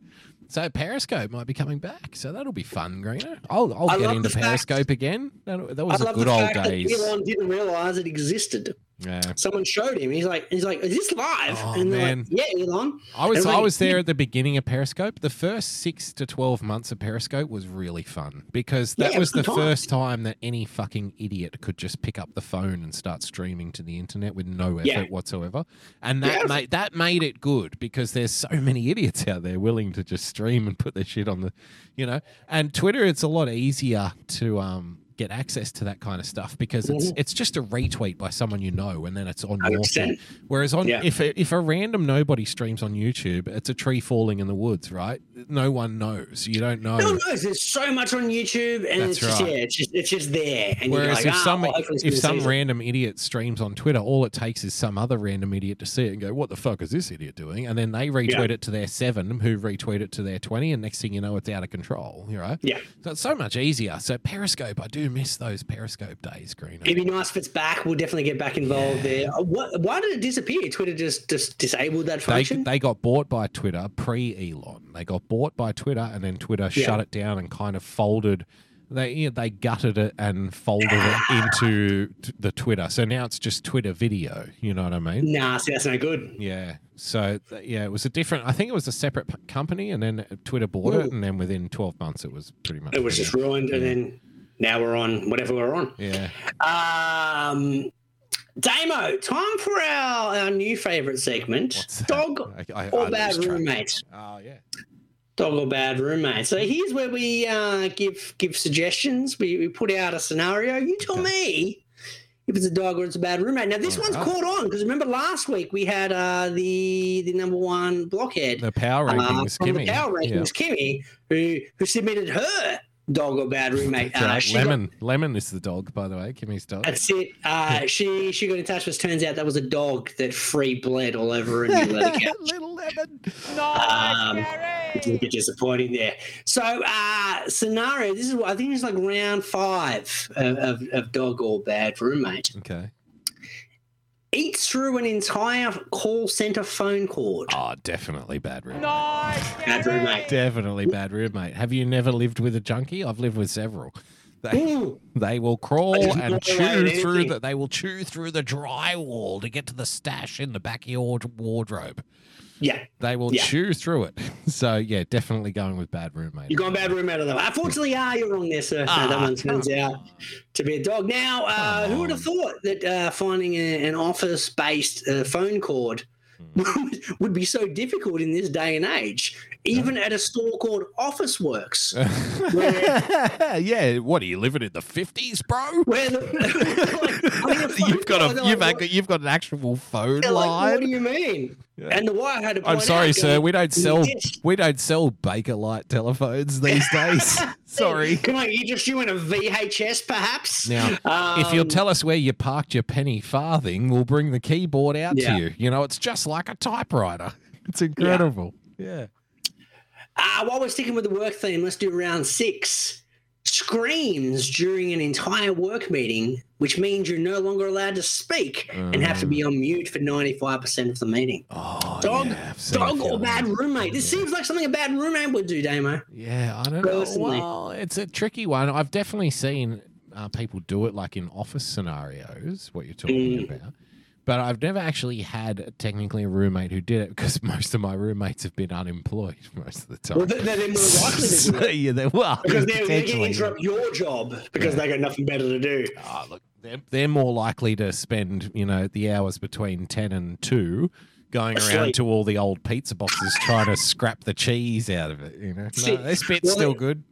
So Periscope might be coming back, so that'll be fun, Greeno. I'll, I'll I get into the fact- Periscope again. That, that was a love good old days. Elon didn't realize it existed. Yeah. Someone showed him. He's like, he's like, is this live? Oh, and man. like, yeah, Elon. I was I like, was there at the beginning of Periscope. The first six to twelve months of Periscope was really fun because that Yeah, was the times. first time that any fucking idiot could just pick up the phone and start streaming to the internet with no effort Yeah. whatsoever. And that made that made it good because there's so many idiots out there willing to just stream and put their shit on the, you know. And Twitter, it's a lot easier to um get access to that kind of stuff because it's Mm-hmm. it's just a retweet by someone you know and then it's on your 100%. thing. Whereas on Yeah. if a, if a random nobody streams on YouTube, it's a tree falling in the woods, right? No one knows. You don't know. No one knows. There's so much on YouTube, and That's it's just right. yeah, it's just it's just there. And Whereas you're like, if ah, some well, if some season. random idiot streams on Twitter, all it takes is some other random idiot to see it and go, "What the fuck is this idiot doing?" And then they retweet Yeah. it to their seven, who retweet it to their twenty, and next thing you know, it's out of control. You know, Yeah. so it's so much easier. So Periscope, I do miss those Periscope days, Green. It'd be nice if it's back. We'll definitely get back involved there. Uh, What? Why did it disappear? Twitter just just disabled that They, function. they got bought by Twitter pre Elon. They got bought by Twitter, and then Twitter Yeah. shut it down and kind of folded. They you know, they gutted it and folded it into t- the Twitter. So now it's just Twitter video. You know what I mean? nah, see, that's no good. Yeah. So th- yeah, it was a different. I think it was a separate p- company, and then Twitter bought it, and then within twelve months, it was pretty much. It was just ruined, and then now we're on whatever we're on. Yeah. Um, Damo, time for our, our new favourite segment: dog I- I- I or lose bad roommate. Oh yeah. Dog or bad roommate. So here's where we uh, give give suggestions. We, we put out a scenario. You tell me if it's a dog or it's a bad roommate. Now this one's Alright. caught on because remember last week we had uh, the the number one blockhead The power uh, rankings, from Kimmy. the power Yeah. rankings, Kimmy, who who submitted her dog or bad roommate. That's Uh, right. she got- Lemon. Lemon is the dog, by the way. Kimmy's dog. that's it. Uh, she she got in touch with us. Turns out that was a dog that free bled all over a new leather couch. Little lemon. Um, which is a bit disappointing there. So, uh, scenario. This is what I think it's like round five of, of, of dog or bad roommate. Okay. Eats through an entire call center phone cord. Oh, definitely bad roommate. Bad roommate. Definitely bad roommate. Have you never lived with a junkie? I've lived with several. They, Ooh, they will crawl and chew through anything. the. They will chew through the drywall to get to the stash in the back of your wardrobe. Yeah. They will Yeah. chew through it. So yeah, definitely going with bad roommate. You're going bad roommate of the Unfortunately, ah, you're wrong there, sir. No, that Ah, one turns out to be a dog. Now, uh, who would have thought that uh, finding a, an office-based uh, phone cord Hmm. would be so difficult in this day and age, even at a store called Officeworks, where, yeah, what are you living in the fifties, bro? where the, like, I mean, You've got a they're you've like, got, you've got an actual phone they're like, line. what do you mean? And the wire had to I'm sorry, out, sir. going, We don't sell we don't sell Bakelite telephones these days. sorry. Come on, you just doing a VHS, perhaps? Now, if you'll Um, tell us where you parked your penny farthing, we'll bring the keyboard out Yeah. to you. You know, it's just like a typewriter. It's incredible. Yeah. Uh, while we're sticking with the work theme, let's do round six. Screams during an entire work meeting, which means you're no longer allowed to speak and have to be on mute for 95% of the meeting. Oh, Dog, yeah, I've seen a dog or bad roommate. This seems like something a bad roommate would do, Damo. Yeah, I don't Personally. know. Well, it's a tricky one. I've definitely seen uh, people do it like in office scenarios, what you're talking Mm. about. But I've never actually had technically a roommate who did it because most of my roommates have been unemployed most of the time. Well, they're, they're more likely to do it yeah, they well, because they're, they're going to interrupt your job because they got nothing better to do. Oh, look, they're, they're more likely to spend, you know, the hours between 10 and 2 going around to all the old pizza boxes trying to scrap the cheese out of it, you know. No, this bit's well, still good.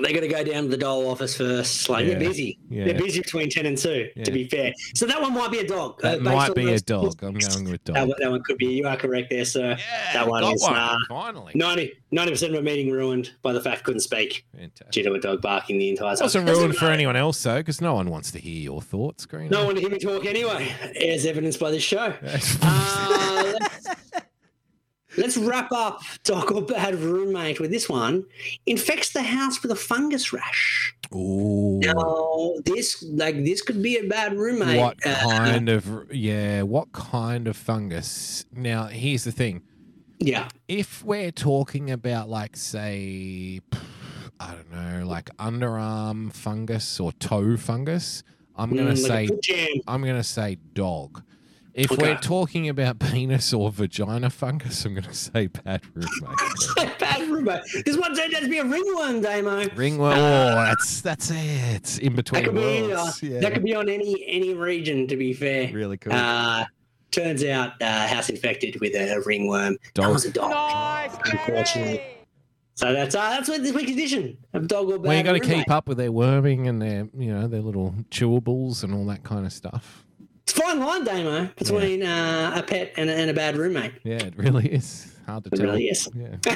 They got to go down to the Dole office first. Like Yeah. they're busy. Yeah. They're busy between ten and two. Yeah. To be fair, so that one might be a dog. uh, That based might on be a dog. I'm going with dog. one- that one could be. You are correct there, sir. Yeah, that one is one, uh, finally. 90 percent of a meeting ruined by the fact I couldn't speak Fantastic. due to a dog barking the entire It time. wasn't ruined for anyone else, though, because no one wants to hear your thoughts, Green. No one to hear me talk anyway, as evidenced by this show. Uh, let's, wrap up dog or bad roommate with this one. Infects the house with a fungus rash. Ooh. Now, this like this could be a bad roommate. What Uh, kind of, yeah, what kind of fungus? Now, here's the thing. yeah. if we're talking about like say i don't know like underarm fungus or toe fungus i'm gonna Mm, say jam. i'm gonna say dog if Okay. we're talking about penis or vagina fungus i'm gonna say bad roommate bad roommate. This one turned out to be a ringworm, Damo. ringworm oh that's that's it it's in That between be uh, yeah that could be on any any region. To be fair, really cool Uh, turns out uh, house infected with a ringworm. That Dog. was a dog. Unfortunately. So that's uh, that's what this week's edition of dog or bad. well you got to keep up with their worming and their you know their little chewables and all that kind of stuff It's a fine line, Damo, between uh, a pet and, a- and a bad roommate. yeah it really is hard to It tell really is. yeah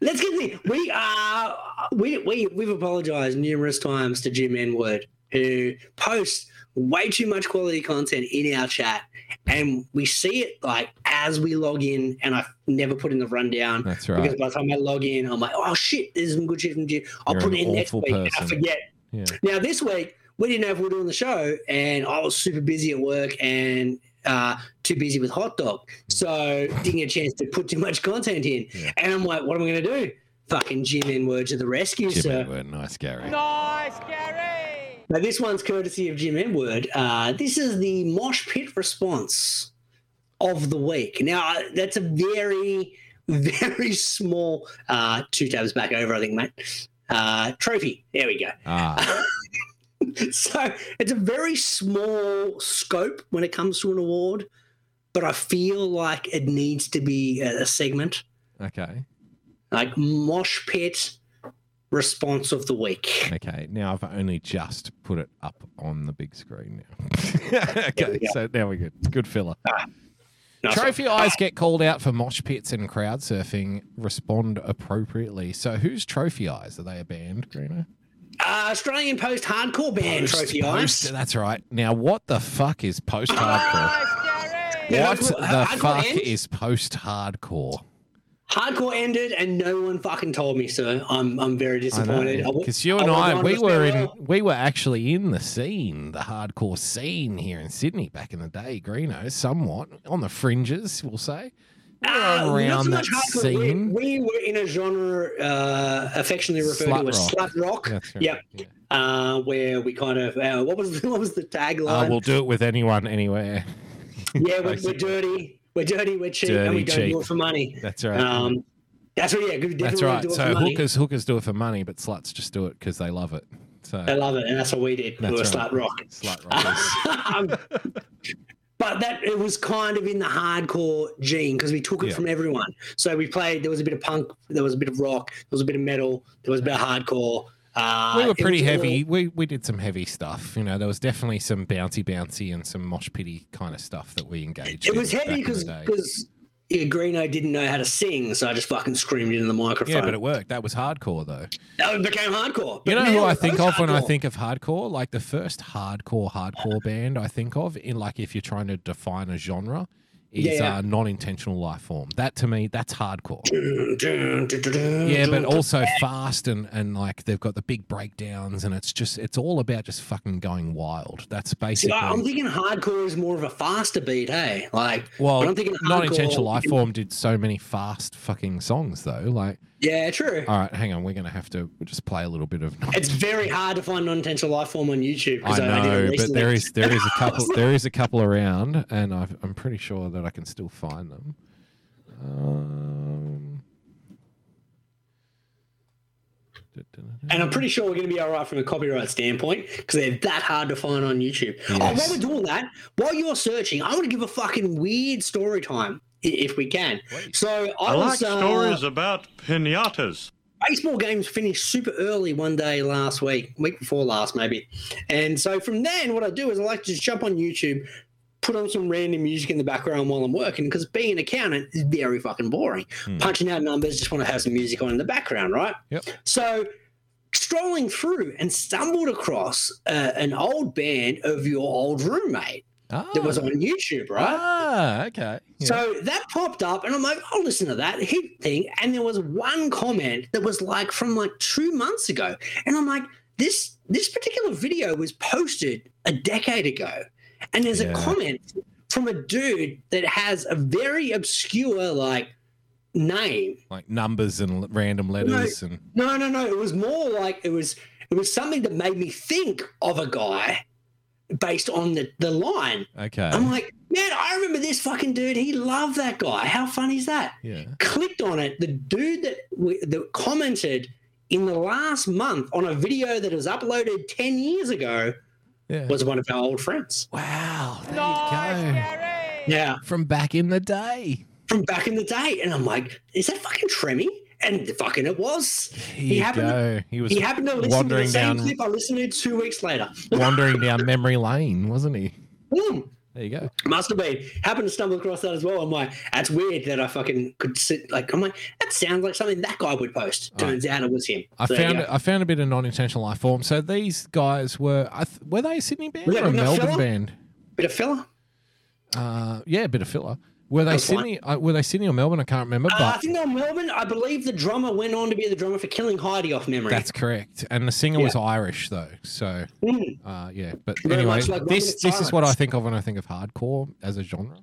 Let's get the we uh we we we've apologised numerous times to Jimm Enward, who posts way too much quality content in our chat, and we see it like as we log in, and I never put in the rundown. That's right Because by the time I log in, I'm like, oh shit, there's some good shit from you. I'll You're put it in next week, and I forget. Yeah. Now this week we didn't know if we were doing the show, and I was super busy at work and uh, too busy with hot dog, so didn't get a chance to put too much content in. Yeah. And I'm like, what am I going to do? Fucking Jimm Enward to the rescue, Jim sir. Edward, nice Gary. Nice, Gary. Now this one's courtesy of Jimm Enward. Uh, this is the mosh pit response of the week. Now that's a very, very small. Uh, two tabs back over, I think, mate. Uh, trophy. There we go. Ah, so it's a very small scope when it comes to an award, but I feel like it needs to be a, segment okay. like mosh pit response of the week. Okay, now I've only just put it up on the big screen now. okay, so now we're good. Good filler. Ah, no, Trophy sorry. eyes get called out for mosh pits and crowd surfing. Respond appropriately. So, who's Trophy Eyes? Are they a band, Greeno? Uh, Australian post hardcore band Trophy Post-. That's right. Now, what the fuck is post hardcore? What the hardcore fuck ends? is post hardcore? Hardcore ended, and no one fucking told me. So I'm I'm very disappointed. Because you and would've I, we were in, Australia. we were actually in the scene, the hardcore scene here in Sydney back in the day. Greeno, somewhat on the fringes, we'll say. We were Uh, not around so that much hardcore. scene. We, we were in a genre uh, affectionately referred Slut to as rock. slut rock. Right, Yep. yeah. Uh, where we kind of uh, what was what was the tagline? Uh, we'll do it with anyone, anywhere. yeah, we're, we're dirty, we're dirty, we're cheap, and we don't do it for money. That's right. Um, that's what. Yeah, That's right. Do it So hookers, hookers do it for money, but sluts just do it because they love it. So They love it, and that's what we did. we were That's slut rock. slut rockers. um, but that it was kind of in the hardcore gene because we took it Yeah. from everyone. So we played. There was a bit of punk. There was a bit of rock. There was a bit of metal. There was a bit of hardcore. Uh, we were pretty all- heavy. We we did some heavy stuff. You know, there was definitely some bouncy, bouncy, and some mosh pitty kind of stuff that we engaged. It was heavy because because yeah, Greeno didn't know how to sing, so I just fucking screamed into the microphone. yeah, but it worked. That was hardcore, though. that became hardcore. You know who I think of when I think of hardcore? Like the first hardcore hardcore band I think of in like if you're trying to define a genre is Yeah, uh, non-intentional life form. That to me, that's hardcore. Yeah, but also fast and and like they've got the big breakdowns and it's just it's all about just fucking going wild. That's basically. I- I'm thinking hardcore is more of a faster beat, hey? Like, well, I'm thinking non-intentional life form did so many fast fucking songs though. Like, Yeah, true. all right, hang on, we're gonna have to just play a little bit of. It's very hard to find non-intentional life form on YouTube. I, know, but there is there is a couple there is a couple around, and I've, I'm pretty sure that I can still find them. Um, And I'm pretty sure we're going to be all right from a copyright standpoint because they're that hard to find on YouTube. Oh, while we're doing that, while you're searching, I want to give a fucking weird story time i- if we can. So I, I like was uh, stories about pinatas. baseball games finished super early one day last week, week before last maybe. And so from then, what I do is I like to just jump on YouTube, put on some random music in the background while I'm working because being an accountant is very fucking boring. Punching out numbers, just want to have some music on in the background, right? Yep. So strolling through and stumbled across uh, an old band of your old roommate ah, that was on YouTube, right? ah, okay. Yeah. So that popped up, and I'm like, I'll listen to that hit thing. And there was one comment that was like from like two months ago, and I'm like, this this particular video was posted a decade ago, and there's Yeah. a comment from a dude that has a very obscure like name. like numbers and random letters and No, no, no. It was more like it was it was something that made me think of a guy based on the the line. okay. I'm like, man, I remember this fucking dude. He loved that guy. How funny is that? yeah. Clicked on it. The dude that w- that commented in the last month on a video that was uploaded ten years ago Yeah. was one of our old friends. wow. There you go. Yeah, From back in the day. from back in the day. And I'm like, is that fucking Tremmy? And fucking it was. He happened. go. He was He happened to listen to the same down clip I listened to two weeks later. wandering down memory lane, wasn't he? Boom. There you go. Must have been. Happened to stumble across that as well. I'm like, that's weird that I fucking could sit. Like, I'm like, that sounds like something that guy would post. Turns out it was him. I So found. I found a bit of non-intentional life form. So these guys were were they a Sydney band that or a Melbourne band? bit of filler. Uh, yeah, a bit of filler. Were they. Sydney? Uh, were they Sydney or Melbourne? I can't remember, Uh, I think they're Melbourne. I believe the drummer went on to be the drummer for Killing Heidi off memory. that's correct. And the singer was Irish though, so Mm. uh, yeah. But Very anyway, like this this is what I think of when I think of hardcore as a genre.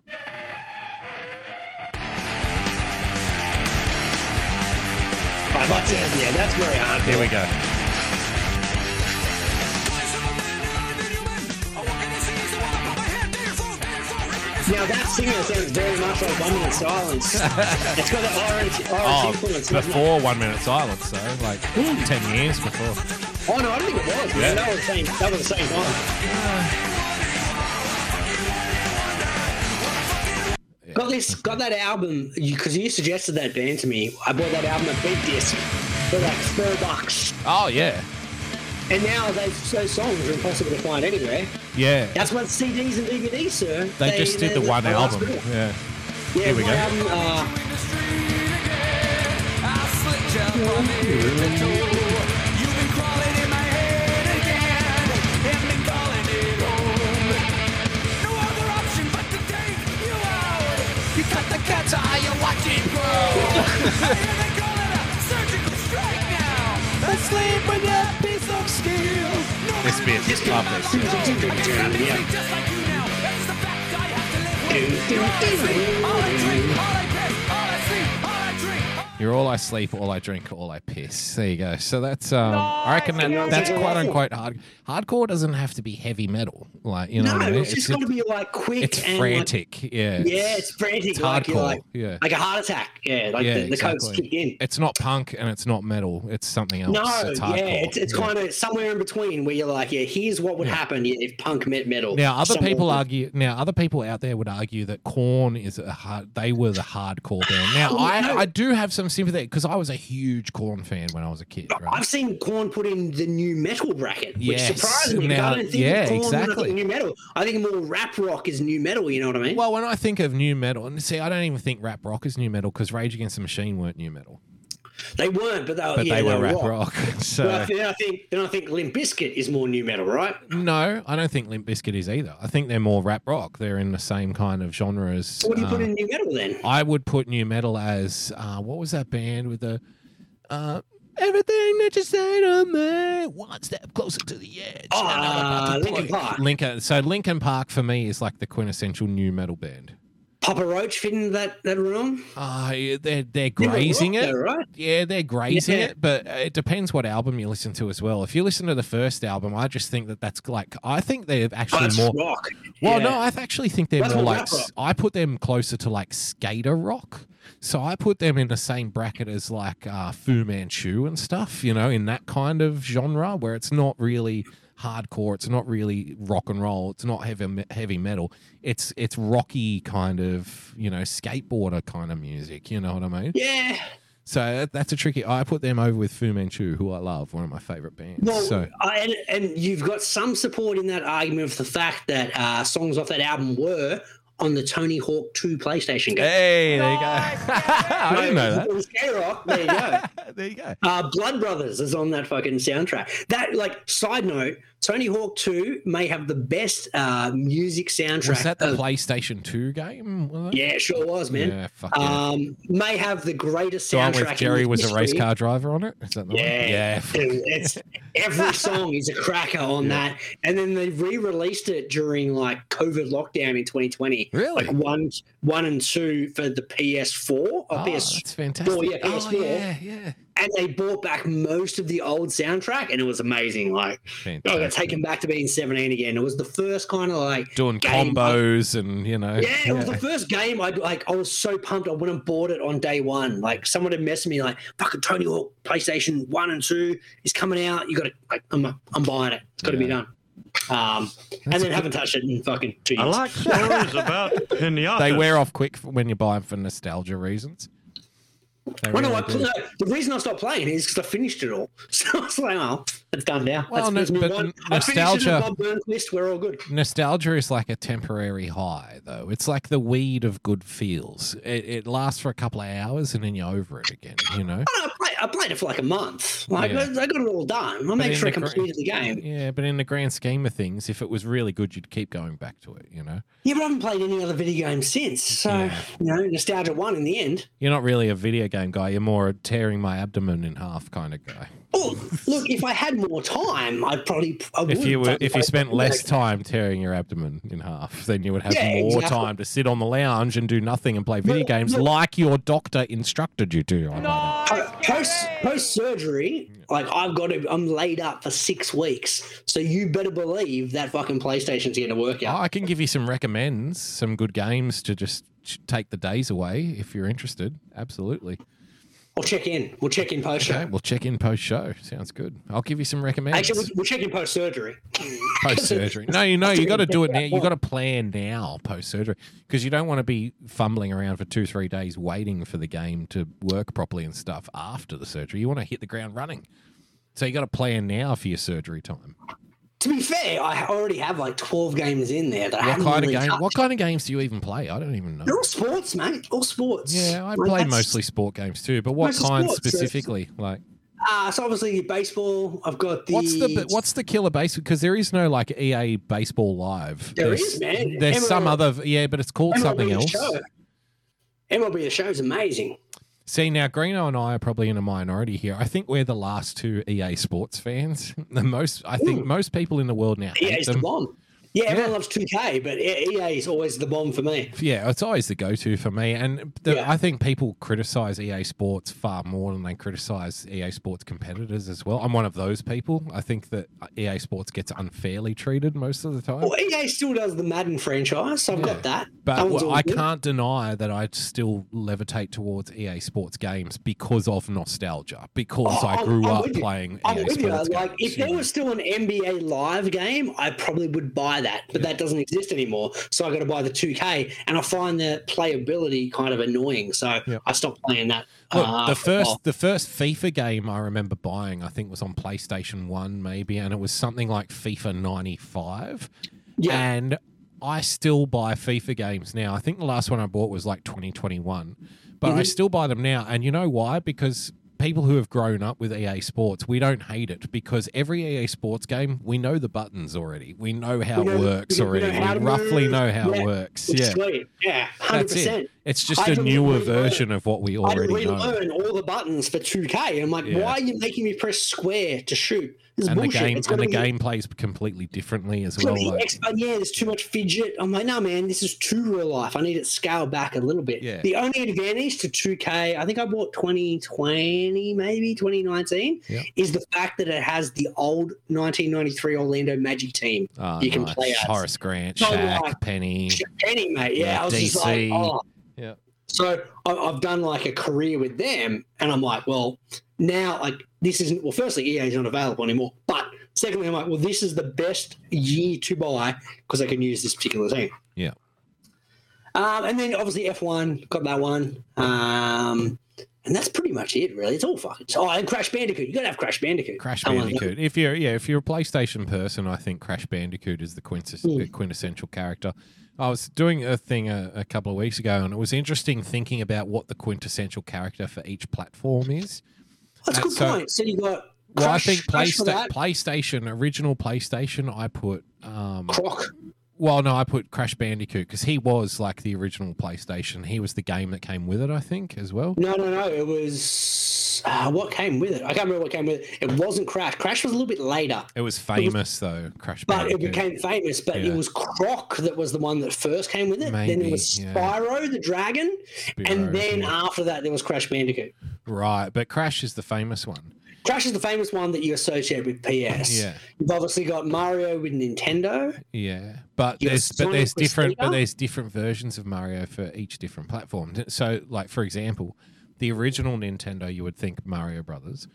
That's it. Yeah, that's very hard. Here we go. Now that singer sounds very much like One Minute Silence. it's got an orange, orange Oh, influence. before one minute silence, so like hmm. ten years before. Oh no, I don't think it was. Yeah. That was the same. That was the same time. Got this, got that album because you, suggested that band to me. I bought that album at Big Disc for like four bucks, Oh yeah, and now those those songs are impossible to find anywhere. yeah. That's what CDs and DVDs, sir. They, just did the they- one they album. Yeah. Yeah, Here we go. Album, uh, This bit, love this. You're all I sleep, all I drink, all I piss. There you go. So that's um, I reckon that, that's quote unquote hard. Hardcore doesn't have to be heavy metal, like you know no, what I mean. it's just got to be like quick it's and frantic. yeah, Like, yeah, it's frantic. it's like, hardcore. like, yeah, like a heart attack. Yeah, like yeah, the, the exactly. kicked in. It's not punk and it's not metal. It's something else. No, it's yeah, it's, it's Yeah. kind of somewhere in between where you're like, yeah, here's what would happen if punk met metal. Now, other people in- argue. Now, other people out there would argue that Korn is a hard. They were the hardcore band. Now, I. I do have some sympathy because I was a huge Korn fan when I was a kid. Right? I've seen Korn put in the nu metal bracket, which Yes, surprised me. now- I don't think yeah, Korn exactly. nu metal. I think more rap rock is nu metal. You know what I mean? Well, when I think of nu metal, and see, I don't even think rap rock is nu metal because Rage Against the Machine weren't nu metal, they weren't, but they, were- but yeah, they were rap rock. rock. So Well, then I think then I think Limp Bizkit is more nu metal, right? no, I don't think Limp Bizkit is either. I think they're more rap rock. They're in the same kind of genre as. What do you put uh, in nu metal then? I would put nu metal as uh, what was that band with the uh, everything that you say to me one step closer to the edge. Oh, and I'm about to uh, Linkin. Park. Linkin. So Linkin Park for me is like the quintessential nu metal band. Papa Roach fit into that that realm. Uh, they're they're grazing it. though, right? Yeah, they're grazing Yeah. it, but it depends what album you listen to as well. If you listen to the first album, I just think that that's like I think they're Oh, actually that's more. rock. Well, Yeah. no, I actually think they're That's more like rap rock. s- I put them closer to like skater rock. So I put them in the same bracket as like uh, Fu Manchu and stuff, you know, in that kind of genre where it's not really hardcore, it's not really rock and roll, it's not heavy heavy metal. It's it's rocky kind of, you know, skateboarder kind of music. You know what I mean? Yeah. So that's a tricky. I put them over with Fu Manchu, who I love, one of my favorite bands. Well, so I, and, and you've got some support in that argument of the fact that uh, songs off that album were on the Tony Hawk 2 PlayStation game. hey, there you go. I didn't know that. It was K-Rock. There you go. there you go. Uh, Blood Brothers is on that fucking soundtrack. That, like, side note, Tony Hawk 2 may have the best uh, music soundtrack. Was that the of- PlayStation 2 game? Yeah, it sure was, man. Yeah, fuck yeah. Um, may have the greatest soundtrack. with Jerry was a race car driver on it? Is that the Yeah, one? Yeah. It's every song is a cracker on that. And then they re-released it during like COVID lockdown in 2020. Really? Like one, one and two for the PS4 or Oh, PS. that's fantastic. yeah, oh, PS4. yeah, yeah. And they brought back most of the old soundtrack, and it was amazing. Like, I got Fantastic. taken back to being 17 again. It was the first kind of like Doing game combos and, you know. yeah, it was the first game. I like. I was so pumped. I went and bought it on day one. Like someone had messaged me like, "Fucking Tony Hawk PlayStation One and Two is coming out. You got to like. I'm, I'm buying it. It's got to be done." Um, and then haven't touched it in fucking two years. I years. like stories about pinatas. They wear off quick when you buy them for nostalgia reasons. They Well, no, I, do. no, the reason I stopped playing is because I finished it all. So I was like, "Oh, It's done now. Well, Let's- let's no, but on. finished it nostalgia- with Bob Burnquist. We're all good. Nostalgia is like a temporary high, though. It's like the weed of good feels. It, it lasts for a couple of hours and then you're over it again, you know? I, played, I played it for like a month. Like Yeah. I, I got it all done. I made sure I completed the game. Yeah, but in the grand scheme of things, if it was really good, you'd keep going back to it, you know? Yeah, but I haven't played any other video games since. So Yeah. you know, nostalgia won in the end. You're not really a video game guy. You're more a tearing my abdomen in half kind of guy. Oh, look! If I had more time, I'd probably. I If you were, if you spent less time tearing your abdomen in half, then you would have Yeah, more exactly. time to sit on the lounge and do nothing and play video Look, games look. like your doctor instructed you to. I might add. Post post surgery, like I've got to, I'm laid up for six weeks. So you better believe that fucking PlayStation's going to work Oh, out. I can give you some recommends, some good games to just take the days away if you're interested. Absolutely. We'll check in. We'll check in post show. Okay, we'll check in post show. Sounds good. I'll give you some recommendations. Actually, we'll, we'll check in post surgery. post surgery. No, you know, you got to do it now. You got to plan now post surgery because you don't want to be fumbling around for two, three days waiting for the game to work properly and stuff after the surgery. You want to hit the ground running. So you got to plan now for your surgery time. To be fair, I already have like 12 games in there that I What haven't kind really of game? touched. What kind of games do you even play? I don't even know. They're all sports, mate. All sports. Yeah, I Like, played mostly sport games too, but what kind sports, so specifically? Like, Uh, so obviously baseball. I've got the. what's the what's the killer base? Because there is no like EA Baseball Live. There there's, is, man. There's some other, yeah, but it's called MLB something else. Show. MLB the show is amazing. See, now Greeno and I are probably in a minority here. I think we're the last two EA Sports fans. The most, I think, Ooh. most people in the world now hate EA's the them. Yeah, everyone Yeah. loves 2K, but EA is always the bomb for me. Yeah, it's always the go-to for me, and the, Yeah. I think people criticize EA Sports far more than they criticize EA Sports competitors as well. I'm one of those people. I think that EA Sports gets unfairly treated most of the time. Well, EA still does the Madden franchise, so I've got that. But That well, I good. can't deny that I still levitate towards EA Sports games because of nostalgia. Because Oh, I I'm- grew I'm up you. playing I'm EA. Sports Like, if there was still an NBA live game, I probably would buy that, but that doesn't exist anymore. So I got to buy the 2K, and I find the playability kind of annoying. So Yep. I stopped playing that. Look, uh, the first the first FIFA game I remember buying, I think, was on PlayStation One, maybe, and it was something like FIFA ninety five. Yeah. And I still buy FIFA games now. I think the last one I bought was like twenty twenty one, but Mm-hmm. I still buy them now. And you know why? Because people who have grown up with EA Sports, we don't hate it because every EA Sports game, we know the buttons already. We know how We know- it works we know- we know already. We, how to hundred move. know how Yeah. it works. It's Yeah. Yeah, hundred That's percent. it. It's just I a newer relearn- version of what we I already know. relearn all the buttons for 2K. I'm like, Yeah. why are you making me press square to shoot? Is and the game It's and the be- game plays completely differently as it's well. like- X- uh, yeah, there's too much fidget. I'm like, no, man, this is too real life. I need it scaled back a little bit. Yeah. The only advantage to 2K, I think I bought 2020, maybe 2019, Yeah. is the fact that it has the old 1993 Orlando Magic team. oh, you can nice. play as. Horace Grant, So Shaq, like- Penny. Penny, mate. Yeah, Yeah, I was just like, oh. Yeah. So I've done like a career with them, and I'm like, well, now like this isn't. Well, firstly, EA is not available anymore, but secondly, I'm like, well, this is the best year to buy because I can use this particular team. Yeah. Um, and then obviously F1 got that one. Um, and that's pretty much it, really. It's all fucking. Oh, and Crash Bandicoot. You got to have Crash Bandicoot. Crash Bandicoot. If you're yeah, if you're a PlayStation person, I think Crash Bandicoot is the quintess- Mm. the quintessential character. I was doing a thing a, a couple of weeks ago, and it was interesting thinking about what the quintessential character for each platform is. That's a good So- point. So you got. Well, I think Playsta- PlayStation, original PlayStation, I put um, Croc. Well, no, I put Crash Bandicoot because he was like the original PlayStation. He was the game that came with it, I think, as well. No, no, no. It was uh, what came with it. I can't remember what came with it. It wasn't Crash. Crash was a little bit later, It was famous though, Crash but it became famous. But Yeah. it was Croc that was the one that first came with it. then it was yeah. Spyro the Dragon, Spyro, and then yeah. after that there was Crash Bandicoot. right, but Crash is the famous one. Crash is the famous one that you associate with PS. Yeah. You've obviously got Mario with Nintendo. Yeah, but You there's but there's different but there's different versions of Mario for each different platform. So, like for example, the original Nintendo, you would think Mario Brothers.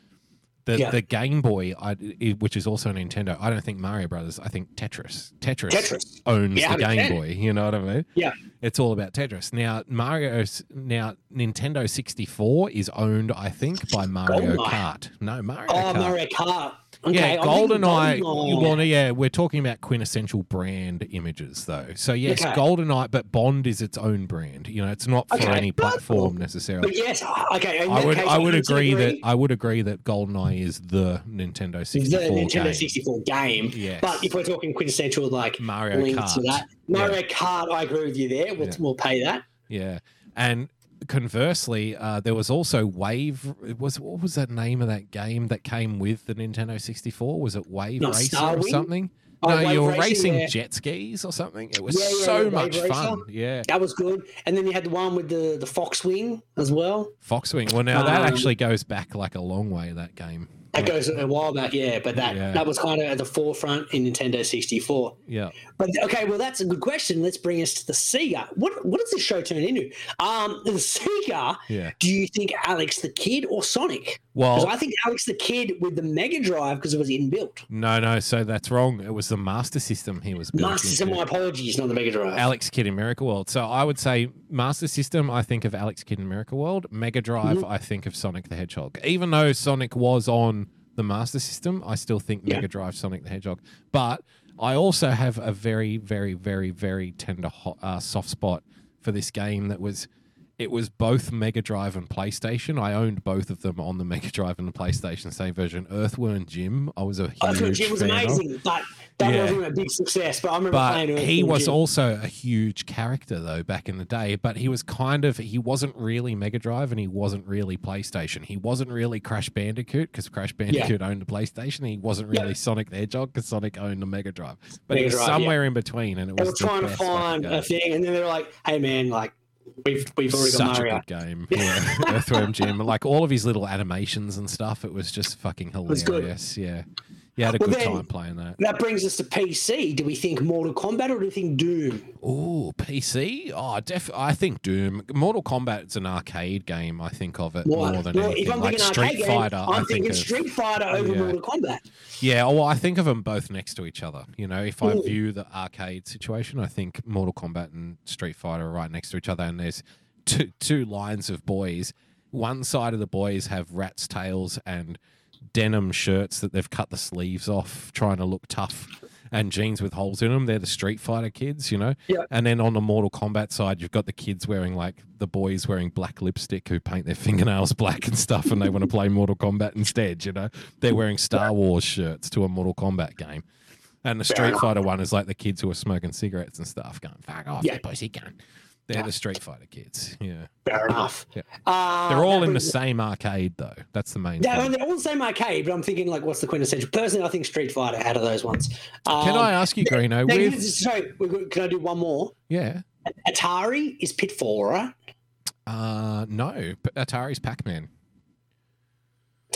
The, Yeah. the Game Boy, I, which is also Nintendo, I don't think Mario Brothers. I think Tetris. Tetris, Tetris. owns Yeah, the Game 100%. Boy. You know what I mean? Yeah. It's all about Tetris. Now Mario, now Nintendo 64 is owned, I think, by oh Mario GoldenEye. Kart. No, Mario Kart. Oh, Kart. Mario Kart. Okay, yeah, GoldenEye. GoldenEye. Well, yeah, we're talking about quintessential brand images, though. So yes, Okay. GoldenEye, but Bond is its own brand. You know, it's not for Okay, any platform necessarily. But yes, okay. I would, case, I would 100% agree, that. I would agree that GoldenEye is the Nintendo the 64 Nintendo game. 64 game. Yes. But if we're talking quintessential, like Mario Kart. that, Mario Kart, I agree with you there. We'll, Yeah. we'll pay that. Yeah, and conversely, uh, there was also Wave. It was what was that name of that game that came with the Nintendo 64? Was it Wave Not Racer Star or something? Oh, no, Wave you were Racing, racing yeah. jet skis or something. It was Yeah, yeah, so much Racer. fun. Yeah. That was good. And then you had the one with the the Fox Wing as well. Fox Wing. Well, now that Um, actually goes back like a long way. That game. That goes a while back, yeah. But that Yeah. that was kind of at the forefront in Nintendo 64. Yeah. But okay, well, that's a good question. Let's bring us to the Sega. What what does this show turn into? Um, the Sega. Yeah. Do you think Alex the Kid or Sonic? Because Well, I think Alex the Kid with the Mega Drive because it was inbuilt. no, no. So that's wrong. It was the Master System he was built Master System. into. My apologies, not the Mega Drive. Alex Kidd in Miracle World. So I would say Master System, I think of Alex Kidd in Miracle World. Mega Drive, Mm-hmm. I think of Sonic the Hedgehog. Even though Sonic was on the Master System, I still think Yeah. Mega Drive Sonic the Hedgehog. But I also have a very, very, very, very tender hot, uh, soft spot for this game that was. It was both Mega Drive and PlayStation. I owned both of them on the Mega Drive and the PlayStation, same version. Earthworm Jim, I was a huge thought Jim was fan of. amazing, but that Yeah. wasn't a big success. But I remember But playing he was Jim. also a huge character though back in the day. But he was kind of he wasn't really Mega Drive and he wasn't really PlayStation. He wasn't really Crash Bandicoot because Crash Bandicoot owned the PlayStation. He wasn't really Yeah. Sonic the Hedgehog because Sonic owned the Mega Drive. But Mega he was Drive, somewhere in between, and it They was were trying to find a thing, and then they're like, "Hey, man, like we've we've already got Such a good game. Yeah, Earthworm Jim. Like all of his little animations and stuff. It was just fucking hilarious. Yeah, you had a Well, good then- time playing that. That brings us to PC. Do we think Mortal Kombat or do we think Doom? Oh, PC? Oh, def- I think Doom. Mortal Kombat is an arcade game. I think of it more, than well, anything. if I'm like thinking Street arcade Fighter, game, I I'm think thinking of. Street Fighter over Yeah. Mortal Kombat. Yeah, well, I think of them both next to each other. You know, if I Ooh. view the arcade situation, I think Mortal Kombat and Street Fighter are right next to each other, and there's two two lines of boys. One side of the boys have rats' tails and denim shirts that they've cut the sleeves off, trying to look tough, and jeans with holes in them. They're the Street Fighter kids, you know. Yeah. And then on the Mortal Kombat side, you've got the kids wearing like the boys wearing black lipstick who paint their fingernails black and stuff, and they want to play Mortal Kombat instead. You know, they're wearing Star Wars shirts to a Mortal Kombat game. And the Street. Fighter one is like the kids who are smoking cigarettes and stuff, going "fuck off, Yeah. you pussy gun." They're the Street Fighter kids. Yeah, Fair enough. Yeah. Uh, they're all in the same arcade though. That's the main. Yeah, thing. they're all the same arcade, but I'm thinking like, what's the quintessential? Personally, I think Street Fighter out of those ones. Can Um, I ask you, Greeno? now, With sorry, can I do one more? yeah, Atari is Pitfall, right? uh, no, but Atari's Pac-Man.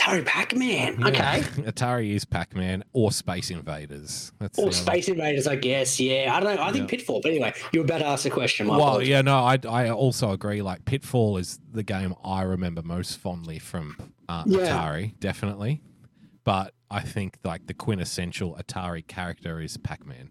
Atari Pac-Man. Yeah. Okay. Atari is Pac-Man or Space Invaders. That's Or other- Space Invaders, I guess. Yeah, I don't know. I think Yeah. Pitfall. But anyway, you were about to ask a question. Well, apologies. yeah, no, I, I also agree. Like Pitfall is the game I remember most fondly from uh, Yeah. Atari, definitely. But I think like the quintessential Atari character is Pac-Man.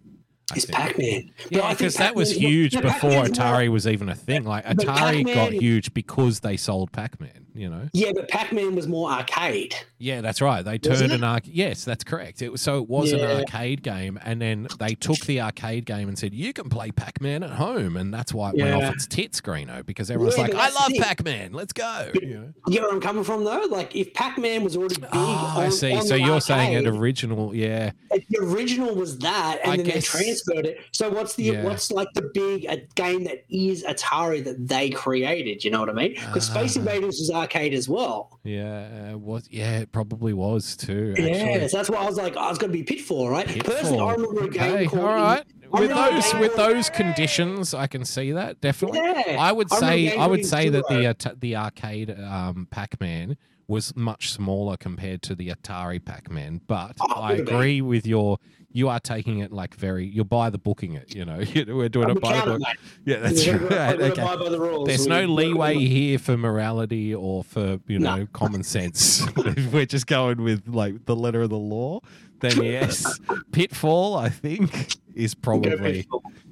I It's. Pac-Man. Yeah, because that was huge no, before Pac-Man's more- Atari was even a thing. Like Atari got Pac-Man- huge because they sold Pac-Man. You know. Yeah, but Pac-Man was more arcade. Yeah, that's right. They turned an arcade. Yes, that's correct. It was so it was an arcade game, and then they took the arcade game and said you can play Pac Man at home, and that's why it went off its tits, Greeno, because everyone's Yeah, like, I love. Pac Man. Let's go. But- You know? Get where I'm coming from, though. Like if Pac-Man was already big, Oh, on, I see. on So the you're saying an original, yeah. the original was that, and I then guess- they transferred it. So what's the Yeah. what's like the big a game that is Atari that they created? You know what I mean? Because Space Ah. Invaders was arcade as well. Yeah, uh, was yeah, it probably was too. Yeah, so that's why I was like, oh, was going to be Pitfall, right? Personally, I remember a game Okay, called. all right. I With those with those conditions, I can see that definitely. Yeah. I would say I would say that the at- the arcade um, Pac-Man was much smaller compared to the Atari Pac-Man, but Oh, I been. agree with your. You are taking it like very. You're by the booking it. You know, we're doing I'm it by the book. Yeah, that's to- right. we've got to Okay. by the rules. There's no leeway here for morality or for you No. know common sense. if we're just going with like the letter of the law, then yes, Pitfall I think is probably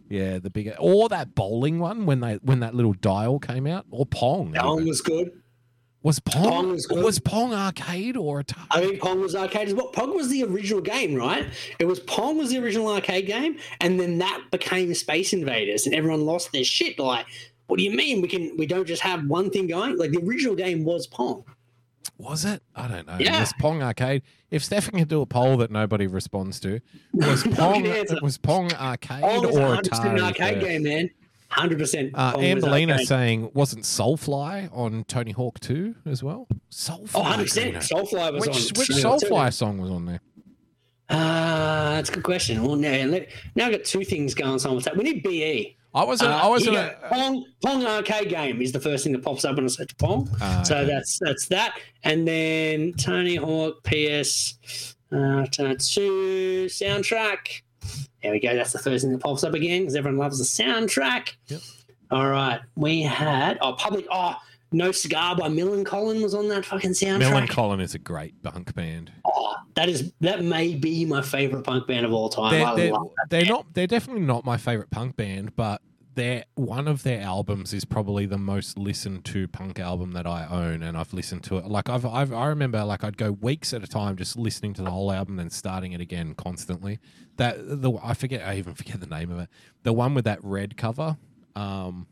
yeah the bigger or that bowling one when they when that little dial came out or Pong. That one was good. Was Pong, Pong was was Pong arcade or Atari? I think Pong was arcade as well. Pong was the original game, right? It was Pong was the original arcade game, and then that became Space Invaders, and everyone lost their shit. Like, what do you mean we can we don't just have one thing going? Like the original game was Pong. Was it? I don't know. Yeah. Was Pong arcade? If Stefan can do a poll that nobody responds to, was Pong was Pong arcade or 100% Atari? an arcade game, man. Hundred percent. Uh, saying wasn't Soulfly on Tony Hawk 2 as well? Soulfly. Oh, 100 percent. Soulfly was Which, on. which. Soulfly song was on there? Uh, that's a good question. Well, now, now I've got two things going on with that. We need BE. I wasn't. Uh, I you go. Pong, Pong arcade game is the first thing that pops up when I search Pong. Ah, so okay. that's that's that, and then Tony Hawk PS uh, two soundtrack. There we go. That's the first thing that pops up again because everyone loves the soundtrack. Yep. All right, we had oh public oh no cigar by Millencolin was on that fucking soundtrack. Millen Collin is a great punk band. oh, that is that may be my favorite punk band of all time. They're, they're, they're not. They're definitely not my favorite punk band, but their one of their albums is probably the most listened to punk album that I own, and I've listened to it. Like I've, I've I remember like I'd go weeks at a time just listening to the whole album, then starting it again constantly. That the I forget I even forget the name of it. The one with that red cover. Um,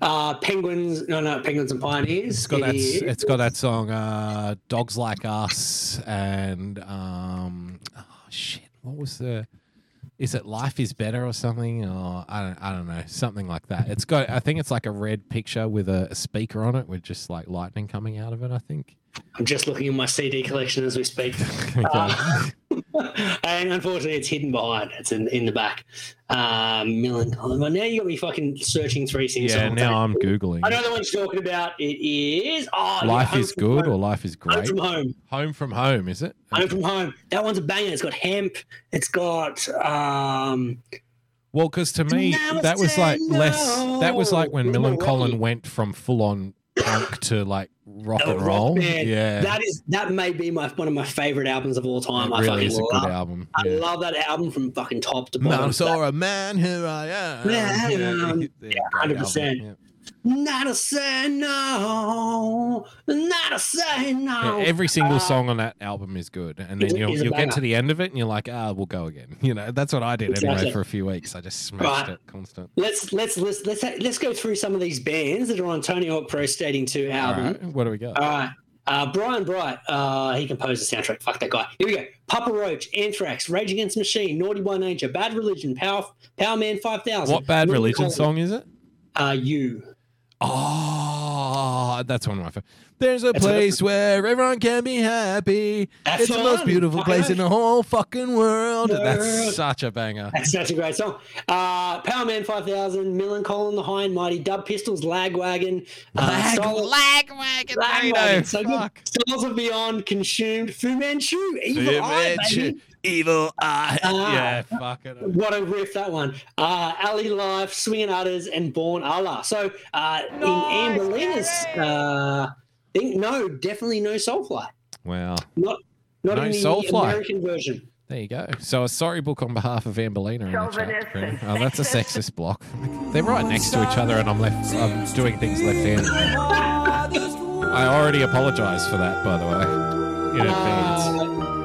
Uh, Penguins, no, no, Penguins and Pioneers. It's got that. It It's got that song, uh, "Dogs Like Us," and um, oh shit, what was the? Is it "Life Is Better" or something? Or I don't, I don't know, something like that. It's got. I think it's like a red picture with a, a speaker on it, with just like lightning coming out of it. I think. I'm just looking at my CD collection as we speak. Okay. Um, and unfortunately, it's hidden behind. It's in, in the back. Um, Millencolin. Well, now you got me fucking searching three things. yeah, now I'm googling. I know the one you're talking about. It is. Oh, Life Home is good Home. or life is great. Home from home. Home from home, is it? Home from home. That one's a banger. It's got hemp. It's got um. Well, because to me, that was like less. That was like when. Millencolin went from full on punk to like rock and rock roll. band. Yeah, That is that may be my one of my favorite albums of all time. it I really fucking is a love. good album. I Yeah. love that album from fucking top to bottom. Man, so a man who I am. Yeah, Yeah, yeah, 100%. yeah. Not a say no, not a say no. Yeah, every single Uh, song on that album is good, and then you'll, you'll get to the end of it, and you're like, ah, we'll go again. You know, that's what I did anyway for a few weeks. I just smashed Right. it constant. Let's let's let's let's let's go through some of these bands that are on Tony Hawk Pro Skater Two album. right, what do we got? All right. Uh, Brian Bright, uh, he composed the soundtrack. Fuck that guy. Here we go. Papa Roach, Anthrax, Rage Against the Machine, Naughty by Nature, Bad Religion, Power, Powerman 5000. what bad religion song is it? Uh, you. Oh, that's one of my favorite. There's a That's what- place where everyone can be happy. That's it's the the most beautiful place in the whole fucking world. World. That's such a banger. That's such a great song. Uh, Powerman 5000, Millencolin, The High and Mighty, Dub Pistols, Lagwagon, uh, Soul- Lagwagon, Lagwagon, so good. Fuck. Souls of Beyond, Consumed, Fu Manchu, Evil Fu Eye, Manchu, baby. Evil Eye. Ah. yeah, fuck it. What a riff that one. Uh, Alley Life, Swinging Utters, and Born Allah. So uh, in Ambelina's, uh, think, no, definitely no Soulfly. Wow. Not, not No in the Soulfly. American version. There you go. So a sorry book on behalf of Ambelina in the chat. Oh, that's a sexist block. They're right next to each other, and I'm left. I'm doing things left-handed. I already apologise for that, by the way, in advance. Uh,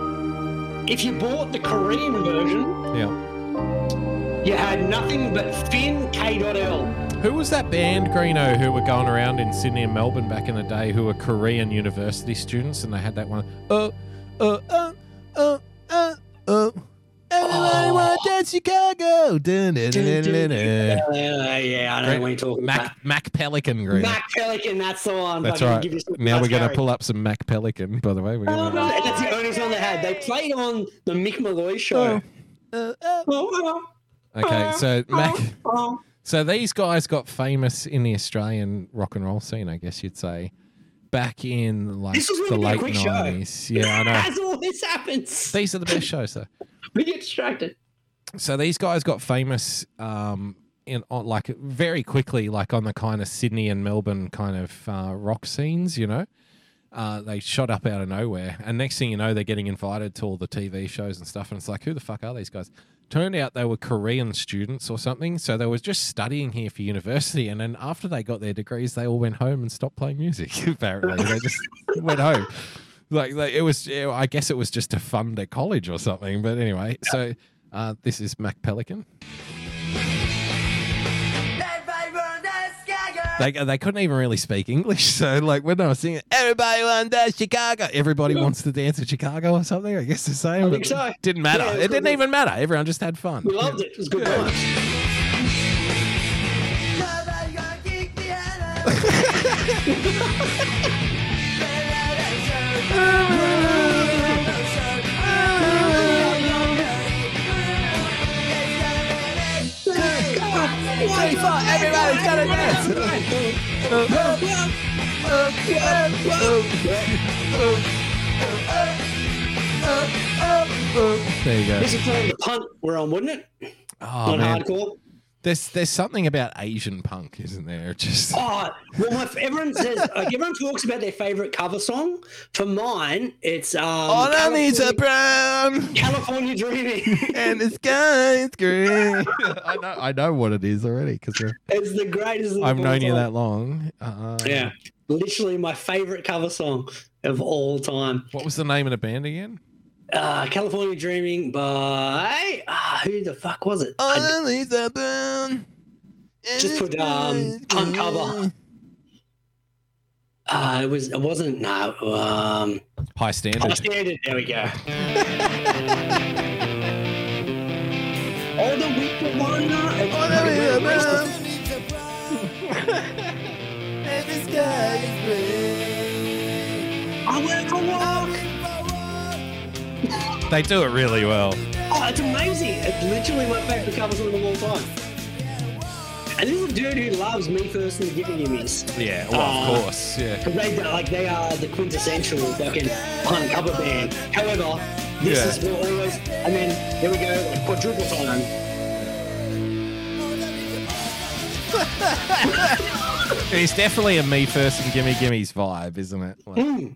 if you bought the Korean version, Yeah. you had nothing but Finn K.L. Who was that band, Greeno, who were going around in Sydney and Melbourne back in the day, who were Korean university students, and they had that one. uh, uh, uh, uh, uh, oh. Everybody Oh. want to dance Chicago. Dun, dun, dun, dun, dun, dun. Uh, yeah, I know what you're talking about. Mac, Mach Pelican, Greeno. Mach Pelican, that's the one. That's Fucking right. give you some Now we're going to pull up some Mach Pelican, by the way. We're Oh, gonna... no, that's the only song they had. They played on the Mick Molloy show. Uh, uh. Oh, Okay, so Mac. oh. So these guys got famous in the Australian rock and roll scene, I guess you'd say, back in like This was the late nineties. Yeah, I know. As always happens. These are the best shows, though. We get distracted. So these guys got famous um, in on like very quickly, like on the kind of Sydney and Melbourne kind of uh, rock scenes. You know, uh, they shot up out of nowhere, and next thing you know, they're getting invited to all the TV shows and stuff, and it's like, who the fuck are these guys? Turned out they were Korean students or something. So they were just studying here for university. And then after they got their degrees, they all went home and stopped playing music. Apparently, they just went home. Like, like it was, I guess it was just to fund their college or something. But anyway, so uh, this is Mach Pelican. They, they couldn't even really speak English, so like when I was singing, everybody wants to Chicago. Everybody wants to dance in Chicago or something. I guess the same. I think so. Didn't matter. Yeah, it didn't even matter. Everyone just had fun. We loved it. It was good times. Everybody's got to dance. There you go. This is playing the punt we're on, wouldn't it? Oh on man, hardcore. There's there's something about Asian punk, isn't there? Just Oh, well, my, everyone says like everyone talks about their favorite cover song. For mine, it's um, all I need's a California, brown California Dreaming. and the sky is green. I know I know what it is already because it's the greatest. I've known you that long. Uh, Yeah, literally my favorite cover song of all time. What was the name of the band again? Uh, California Dreaming by uh, who the fuck was it? I All I need's a just put um punt cover. Uh, it was. It wasn't. No. Um, High High standard. standard. There we go. All the week to wonder. and- I went for a walk. They do it really well. Oh, it's amazing. It literally my favorite cover song of all time. And this is a dude who loves me first and the Gimme Gimmes. Yeah, well, Uh, of course. Yeah. Because they like they are the quintessential fucking punk cover band. However, this Yeah. is will always and then here we go, quadruple time. It's definitely a me first and gimme gimme's vibe, isn't it? Like, Mm.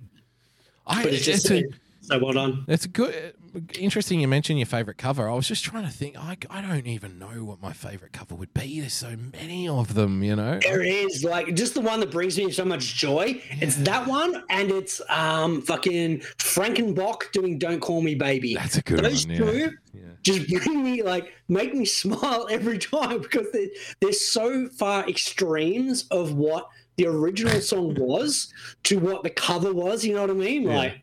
I, But it's just a, so well done. it's a good, interesting. You mentioned your favorite cover. I was just trying to think. I, I don't even know what my favorite cover would be. There's so many of them, you know. There is like just the one that brings me so much joy. It's that one, and it's um fucking Frankenbach doing "Don't Call Me Baby." That's a good Those one. Yeah. two yeah. just bring me like make me smile every time because they they're so far extremes of what the original song was to what the cover was. You know what I mean? Yeah. Like.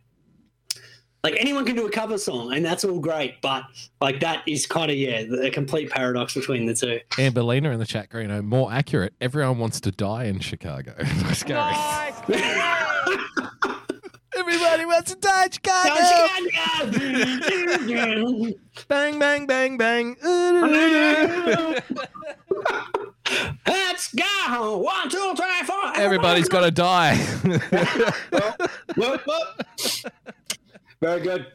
Like anyone can do a cover song, and that's all great, but like that is kind of yeah, a complete paradox between the two. Amberlina in the chat, you know, more accurate. Everyone wants to die in Chicago. Let's go. Everybody wants to die in Chicago. Bang, bang, bang, bang. Let's go! One, two, three, four. Everybody's got to die. Whoop, whoop. Very good.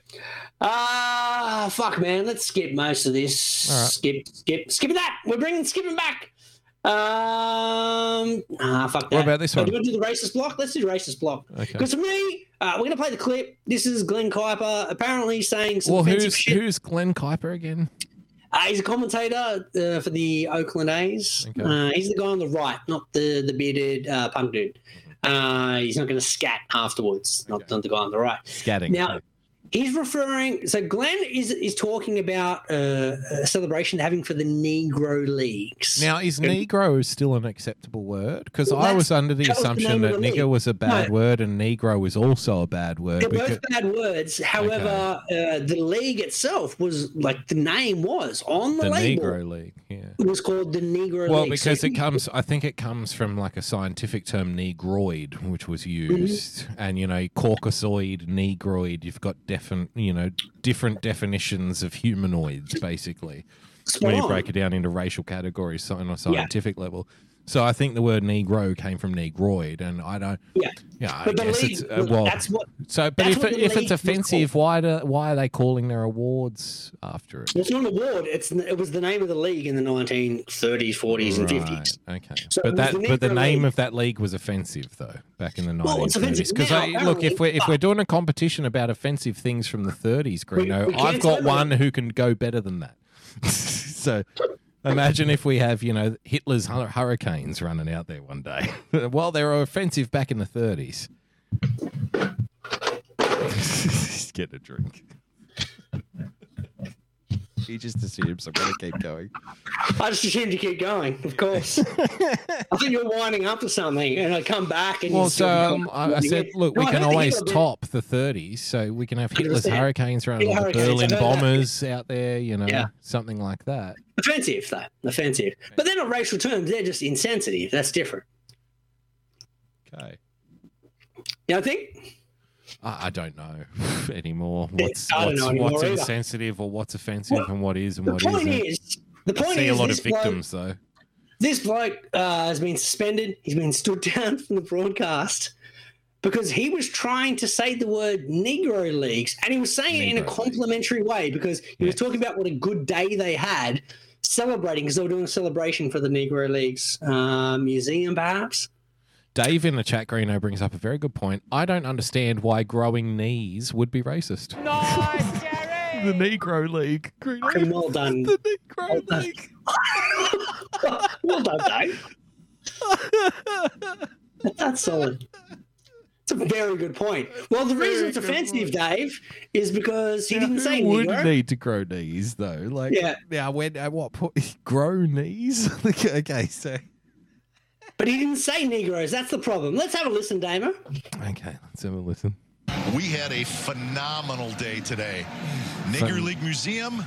Ah, fuck, man. Let's skip most of this. All right. Skip, skip, skip that. We're bringing skipping back. Um, ah, fuck that. What about this So one? Do you want to do the racist block? Let's do the racist block. Okay. Because for me, uh, we're going to play the clip. This is Glen Kuiper apparently saying some well, offensive who's shit. who's Glen Kuiper again? Uh, he's a commentator uh, for the Oakland A's. Okay. Uh, he's the guy on the right, not the the bearded uh, punk dude. Uh, he's not going to scat afterwards. Not, Okay. not the guy on the right. Scatting. Now, he's referring. So Glen is is talking about uh, a celebration they're having for the Negro Leagues. Now, is Negro still an acceptable word? Because Well, I was under the that was the assumption that nigger league. was a bad No. word and Negro was also a bad word. they're because- both bad words. However, uh, the league itself was like the name was on the, the label. Negro League, yeah. It was called the Negro Well, League. because So it comes, I think it comes from like a scientific term, negroid, which was Mm-hmm. used, and you know, caucasoid, negroid. You've got different, you know, different definitions of humanoids, basically, spot when you on. break it down into racial categories on a scientific level. So I think the word negro came from negroid, and I don't. Yeah. Yeah, I But the guess league, it's uh, well. that's what so, but if it, if it's offensive, why do why are they calling their awards after it? It's not an award. It's it was the name of the league in the 1930s, 40s, and 50s. Okay, So but that the but the name League. of that league was offensive though back in the Well, it's nineties. Because now, look, if we're if we're doing a competition about offensive things from the thirties, Greeno, we can't I've got one who can go better than that. so imagine if we have, you know, Hitler's hur- hurricanes running out there one day. well, they were offensive back in the 30s. He's getting a drink. He just assumes I'm going to keep going. I just assumed you keep going, of course. I think you're winding up to something, and I come back and Well, you so um, I, I said, look, No, we can always top the 30s, so we can have Hitler's hurricanes Yeah, or the Berlin heard that. bombers out there, you know, Yeah. something like that. offensive though, offensive. But they're not racial terms; they're just insensitive. That's different. Okay. You know, I think I, I don't know anymore. What's I don't what's, know anymore what's either. insensitive or what's offensive Well, and what is and the what point isn't. is, the I point see is, a lot this of victims though. This bloke uh, has been suspended. He's been stood down from the broadcast because he was trying to say the word Negro Leagues, and he was saying it in a Negro Leagues. complimentary way because he was talking about what a good day they had. Celebrating because they were doing a celebration for the Negro Leagues uh, museum, perhaps. Dave in the chat, Greeno, brings up a very good point. I don't understand why growing knees would be racist. Nice, Gary! the Negro League. Greeno. And well done, The Negro Well done. League. well done, Dave. That's solid. It's a very good point. Well, the reason it's offensive, Dave, is because he Now, didn't who say would Negro. need to grow knees though? Like, Yeah. Now, when at what point grow knees? okay, so But he didn't say Negroes. That's the problem. Let's have a listen, Damo. okay, let's have a listen. We had a phenomenal day today. Hmm. Nigger League Museum,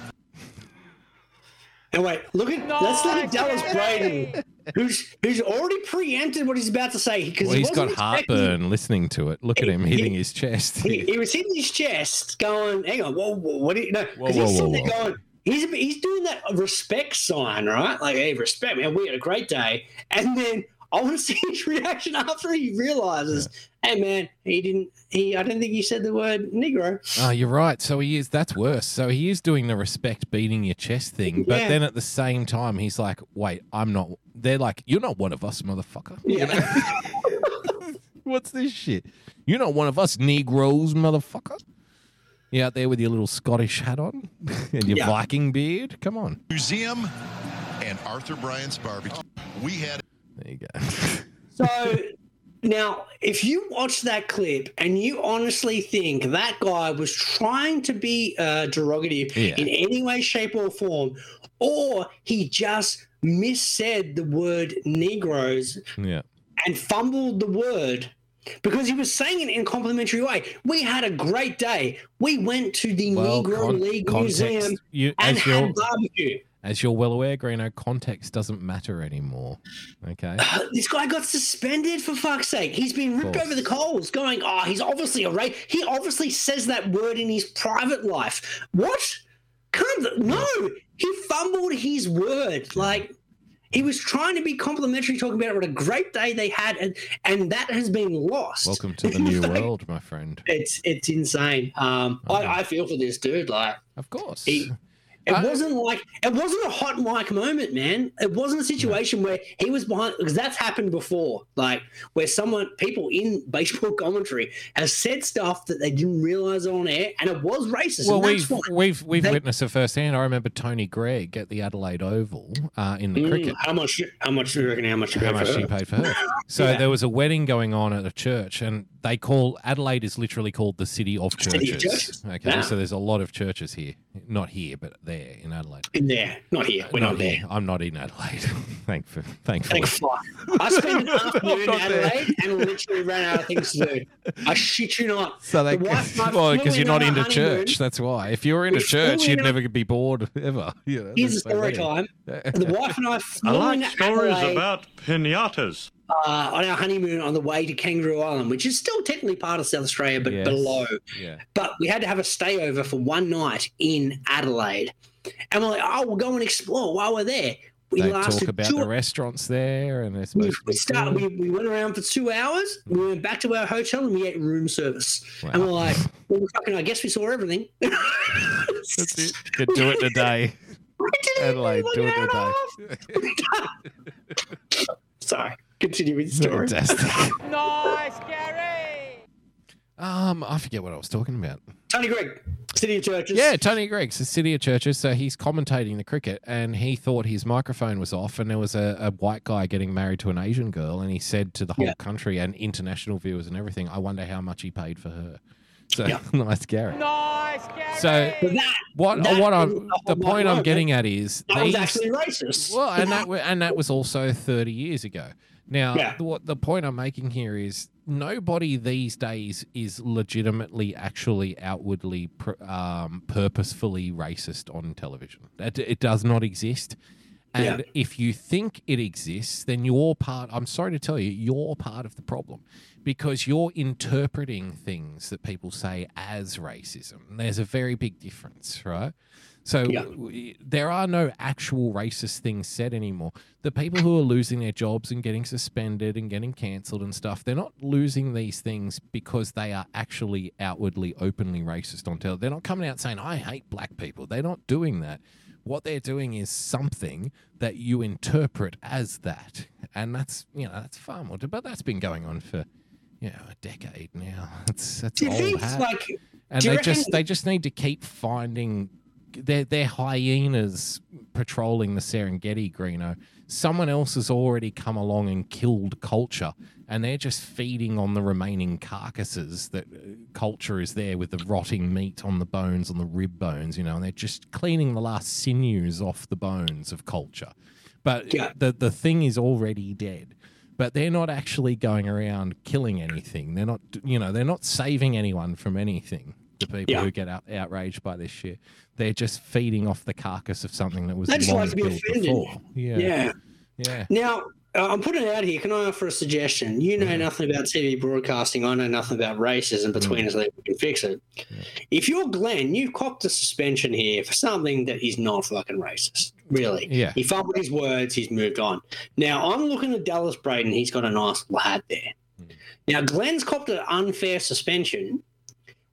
And wait, look at let's look at Dallas Gary. Braden, who's who's already preempted what he's about to say because Well, he he's got heartburn listening to it. Look at him He- hitting his chest. He, he was hitting his chest, going, "Hang on, whoa, whoa, what do you know?" Because he's whoa, sitting whoa, there going, "He's he's doing that respect sign, right? Like, hey, respect, man. We had a great day." And then I want to see his reaction after he realizes, "Hey, man, he didn't. He, I don't think he said the word Negro." Oh, you're right. So he is. That's worse. So he is doing the respect beating your chest thing, but Yeah. then at the same time, he's like, "Wait, I'm not." They're like, "You're not one of us, motherfucker." Yeah. What's this shit? You're not one of us, Negroes, motherfucker. You out there with your little Scottish hat on and your Yeah. Viking beard? Come on. Museum, and Arthur Bryant's Barbecue. We had There you go. So now, if you watch that clip and you honestly think that guy was trying to be uh, derogative Yeah. in any way, shape, or form, or he just missaid the word Negroes yeah. and fumbled the word because he was saying it in a complimentary way. We had a great day. We went to the Well, Negro con- League context- Museum you, and as you're had barbecue. As you're well aware, Greeno, context doesn't matter anymore. Okay. Uh, This guy got suspended for fuck's sake. He's been ripped over the coals, going, oh, he's obviously a rape. He obviously says that word in his private life. What? Can't, no, he fumbled his word. Like, he was trying to be complimentary, talking about what a great day they had, and, and that has been lost. Welcome to the new world, my friend. It's it's insane. Um, I, I feel for this dude. Like, Of course. he, it I- wasn't like it wasn't a hot mic moment, man. It wasn't a situation where he was behind because that's happened before. Like where someone, people in baseball commentary, has said stuff that they didn't realize on air, and it was racist. Well, that's we've we've we've witnessed it firsthand. I remember Tony Greig at the Adelaide Oval uh, in the Mm, cricket. How much? How much do you reckon? How much? How paid for much her? he paid for her? So Yeah. there was a wedding going on at a church, and they call Adelaide is literally called the city of City churches. of churches. Okay, Yeah. so there's a lot of churches here, not here, but there in Adelaide. In there, not here. We're not, there. here. I'm not in Adelaide. Thank for thankfully. Thank fuck. I spent an afternoon in not there. Adelaide and literally ran out of things to do. I shit you not. So they, The wife well, because you're not on into church. That's why. If you were into We church, you'd in never be bored ever. You know, Here's a that's story weird. time. The wife and I flew I like into stories Adelaide, about pinatas. Uh, on our honeymoon on the way to Kangaroo Island, which is still technically part of South Australia, but Yes. below. Yeah. But we had to have a stayover for one night in Adelaide. And we're like, oh, we'll go and explore while we're there. We They talk about two the restaurants there, and we, we be started. We, we went around for two hours. We went back to our hotel and we ate room service. And we're like, well, fucking, I guess we saw everything. That's it. Could do it in a day. We did it in Adelaide, do it hour in and a day. half. Sorry, continue with the story. Fantastic. Nice, Gary! Um, I forget what I was talking about. Tony Greig City of Churches. Yeah, Tony Greigs, the City of Churches. So he's commentating the cricket, and he thought his microphone was off, and there was a, a white guy getting married to an Asian girl, and he said to the whole Yeah. country and international viewers and everything, "I wonder how much he paid for her." So Yeah. nice, Gary. Nice, Gary. So But that, what? that what I'm the the whole point I'm getting at is that was these- actually racist. well, and that wa- and that was also 30 years ago. Now, Yeah. the, what the point I'm making here is nobody these days is legitimately, actually, outwardly, pr- um, purposefully racist on television. That it does not exist. And Yeah. if you think it exists, then you're part. I'm sorry to tell you, you're part of the problem because you're interpreting things that people say as racism. There's a very big difference, right? So Yeah. w- there are no actual racist things said anymore. The people who are losing their jobs and getting suspended and getting cancelled and stuff, they're not losing these things because they are actually outwardly, openly racist on television. They're not coming out saying, I hate black people. They're not doing that. What they're doing is something that you interpret as that. And that's, you know, that's far more. But that's been going on for, you know, a decade now. It's, that's Do you old think hat like and they just they just need to keep finding they're, they're hyenas patrolling the Serengeti, Greeno. Someone else has already come along and killed culture, and they're just feeding on the remaining carcasses. That uh, culture is there with the rotting meat on the bones, on the rib bones, you know, and they're just cleaning the last sinews off the bones of culture. But Yeah. the the thing is already dead. But they're not actually going around killing anything. They're not, you know, they're not saving anyone from anything. The people Yeah. who get out, outraged by this shit, they're just feeding off the carcass of something that was They just like to be offended. before. Yeah, yeah. yeah. Now, uh, I'm putting it out here. Can I offer a suggestion? You know nothing about TV broadcasting. I know nothing about racism. Between us, we can fix it. If you're Glen, you've copped a suspension here for something that is not fucking racist. Really. Yeah. He fumbled his words. He's moved on. Now, I'm looking at Dallas Braden. He's got a nice little hat there. Now, Glen's copped an unfair suspension.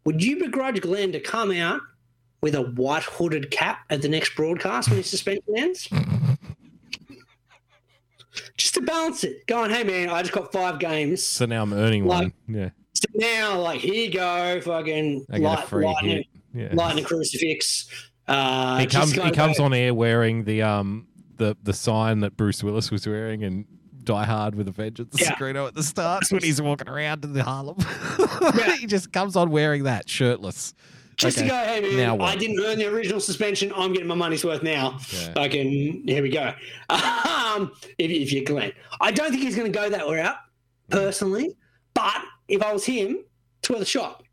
Would you begrudge Glen to come out with a white hooded cap at the next broadcast when his suspension ends? just to balance it. Going, hey man, I just got five games. So now I'm earning Like- one. Yeah, So now, like, here you go, fucking I get a light, free lightning. Yeah. lightning crucifix. Uh, he comes. He comes back. on air wearing the um the the sign that Bruce Willis was wearing and Die Hard with a Vengeance. Yeah. Greeno at the start when he's walking around in the Harlem. Yeah. he just comes on wearing that shirtless. Just Okay, to go, hey man, now I didn't earn the original suspension. I'm getting my money's worth now. Yeah. I can. Here we go. Um, if, if you're Glen, I don't think he's going to go that route personally. But if I was him, it's worth a shot.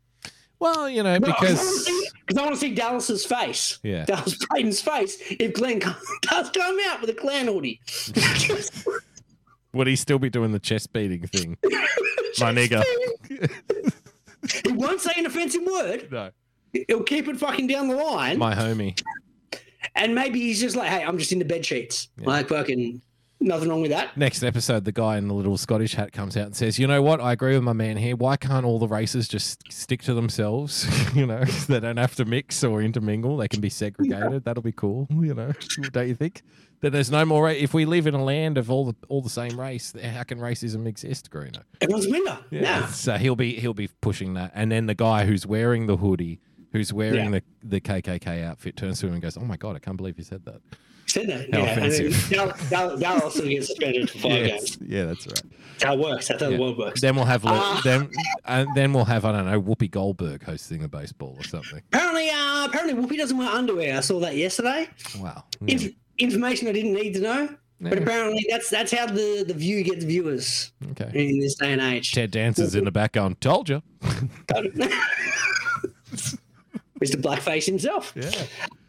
Well, you know, No, because because I want to see Dallas's face. Yeah. Dallas Braden's face. If Glen does come out with a clan hoodie. would he still be doing the chest beating thing? My nigga. he won't say an offensive word. No. He'll keep it fucking down the line. My homie. and maybe he's just like, hey, I'm just into bed sheets. Like fucking nothing wrong with that. Next episode, the guy in the little Scottish hat comes out and says, "You know what? I agree with my man here. Why can't all the races just stick to themselves? you know, they don't have to mix or intermingle. They can be segregated. That'll be cool. You know, don't you think? That there's no more. Ra- if we live in a land of all the all the same race, how can racism exist, Greeno? Everyone's a winner. Yeah. So he'll be he'll be pushing that, and then the guy who's wearing the hoodie, who's wearing Yeah. the the KKK outfit, turns to him and goes, "Oh my god, I can't believe you said that." Said that. How yeah. And then offensive. Dallas, Dallas, Dallas will get suspended for five games. Yeah, that's right. That's how it works. That's how Yeah. the world works. Then we'll have Ah. then and then we'll have I don't know Whoopi Goldberg hosting a baseball or something. Apparently, uh, apparently Whoopi doesn't wear underwear. I saw that yesterday. Wow. Inf- information I didn't need to know. But apparently, that's that's how the, the view gets viewers Okay. in this day and age. Ted Danson's in the back going, "Told you." Mr. Blackface himself. Yeah.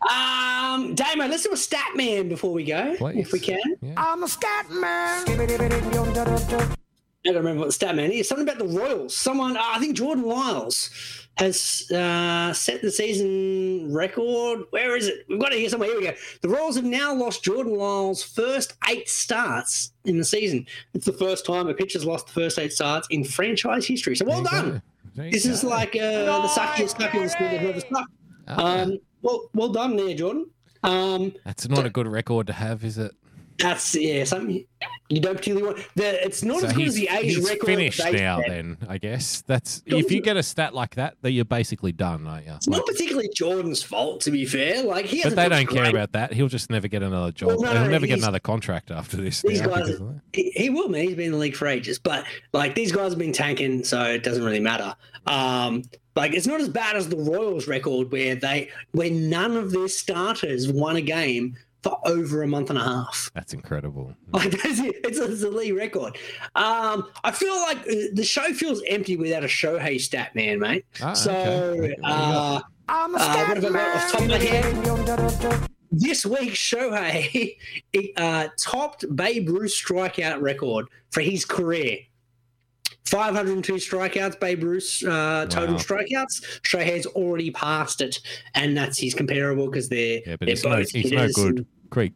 Um, Damo, let's do a stat man before we go, Please. if we can. Yeah. I'm a scat man. I don't remember what the stat man is. Something about the Royals. Someone, uh, I think Jordan Lyles has uh, set the season record. Where is it? We've got it here somewhere. Here we go. The Royals have now lost Jordan Lyles' first eight starts in the season. It's the first time a pitcher's lost the first eight starts in franchise history. So well done. go. There you This is like uh, the suckiest, suckiest thing they've ever stuck. Ah, Um, well, well done there, Jordan. Um, that's not a good record to have, is it? That's yeah, something You don't particularly want the. It's not So as good as the age he's record. finished now. set. Then I guess that's Jordan's- if you get a stat like that, that you're basically done, aren't you? It's not particularly Jordan's fault, to be fair. Like he but they don't care about that. He'll just never get another job. Well, no, He'll never get another contract after this. These now guys, because of that. he, he will, man. He's been in the league for ages, but like these guys have been tanking, so it doesn't really matter. Um, like it's not as bad as the Royals record, where they where none of their starters won a game for over a month and a half. That's incredible. Like that's it. It's, a- it's a league record. Um, I feel like uh, the show feels empty without a Shohei stat man, mate. Ah, so, okay. Okay. uh, uh, what have I got off the top of my head? This week, Shohei he, uh, topped Babe Ruth's strikeout record for his career. 502 strikeouts, Babe Ruth's uh, total Wow. strikeouts. Shohei's already passed it, and that's his comparable because they're, Yeah, but they're he's no, both he's no good. and-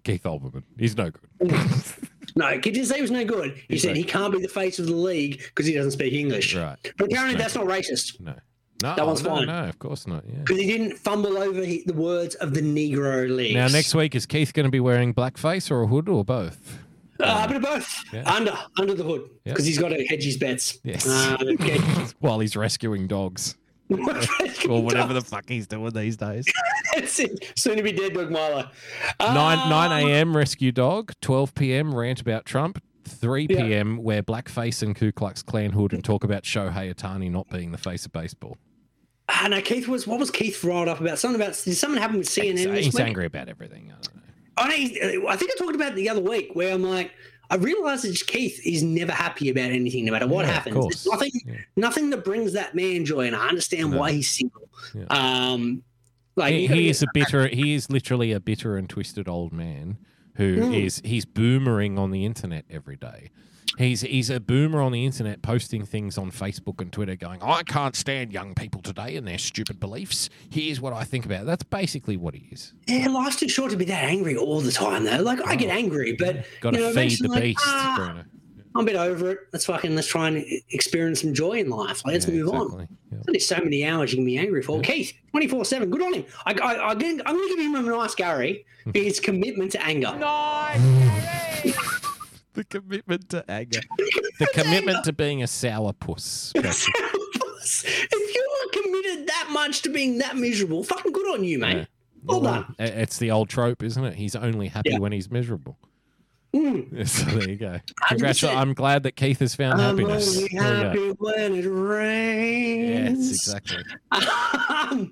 Keith, Olbermann. He's no good. No, he didn't say he was no good. He He's said no- he can't be the face of the league because he doesn't speak English. Right. But apparently no that's not racist No. No, That one's no, fine. no, of course not. Yeah. because he didn't fumble over the words of the Negro League. Now, next week, is Keith going to be wearing blackface or a hood or both? Uh, a bit of both. Yeah. Under under the hood Yeah. because he's got to hedge his bets. Yes. Uh, okay. While he's rescuing dogs. Or whatever the fuck he's doing these days. That's it. Soon to be dead, Doug Milo. 9, Um, 9 a.m. rescue dog, 12 p.m. rant about Trump, 3 Yeah. p.m. wear blackface and Ku Klux Klan hood and talk about Shohei Ohtani not being the face of baseball. Ah, no, Keith was. What was Keith riled up about? Something about. Did something happen with CNN? He's, he's angry about everything. I. I, know he's- I think I talked about it the other week where I'm like, I realized that Keith is never happy about anything, no matter what Yeah, happens. There's nothing, Yeah. nothing that brings that man joy, and I understand No. why he's single. Yeah. Um, like he, he is a bitter he is literally a bitter and twisted old man who is Mm. he's boomering on the internet every day he's he's a boomer on the internet posting things on facebook and twitter going i can't stand young people today and their stupid beliefs here's what i think about it. that's basically what he is Yeah, life's too short to be that angry all the time, though. Like I get angry, but got to you know, Oh. feed eventually, the like, beast ah, Bruno. I'm a bit over it. Let's fucking let's try and experience some joy in life. Like, let's Yeah, move on. exactly. Yeah. There's only so many hours you can be angry for. Keith, 24 7. Good on him. I, I, I, am going to give him a nice Gary for his commitment to anger. the commitment to anger the commitment to being a sour puss if you're committed that much to being that miserable, fucking good on you, mate. Yeah. Well done. It's the old trope isn't it he's only happy Yeah. when he's miserable Mm. So there you go. Congratulations. I'm glad that Keith has found I'm happiness. only There you go. happy when it rains. Yes, exactly. Um,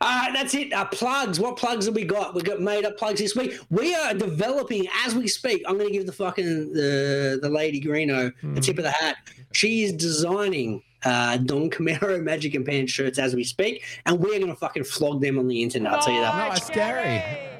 uh, that's it. Uh, plugs. What plugs have we got? We got made up plugs this week. We are developing as we speak. I'm going to give the fucking the the lady Greeno the tip of the hat. She is designing uh, Don Camaro Magic and Pants shirts as we speak, and we're going to fucking flog them on the internet. I'll tell you that. much. Nice, Gary.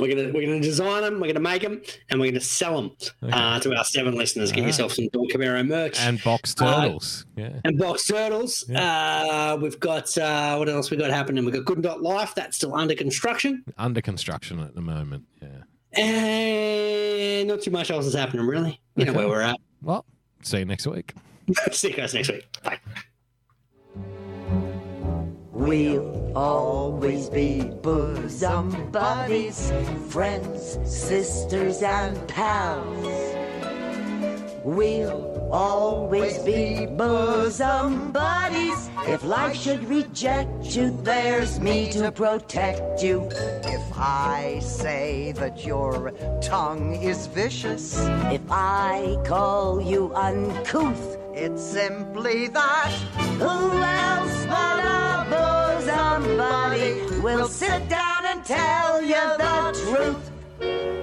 We're gonna we're gonna design them. We're gonna make them, and we're gonna sell them uh, to our seven listeners. Get Alright. yourself some Don Camaro merch And box Uh, turtles. yeah. and box turtles. Uh, we've got uh, what else we got happening? We've got Good Dot Life. That's still under construction, Under construction at the moment. Yeah. and not too much else is happening really. You know where we're at. Well, see you next week. See you guys next week. Bye. We'll always be bosom buddies, friends, sisters, and pals. We'll always be bosom buddies. If life should reject you, there's me to protect you. If I say that your tongue is vicious, If I call you uncouth, it's simply that who else but a bosom buddy will sit down and tell you the truth?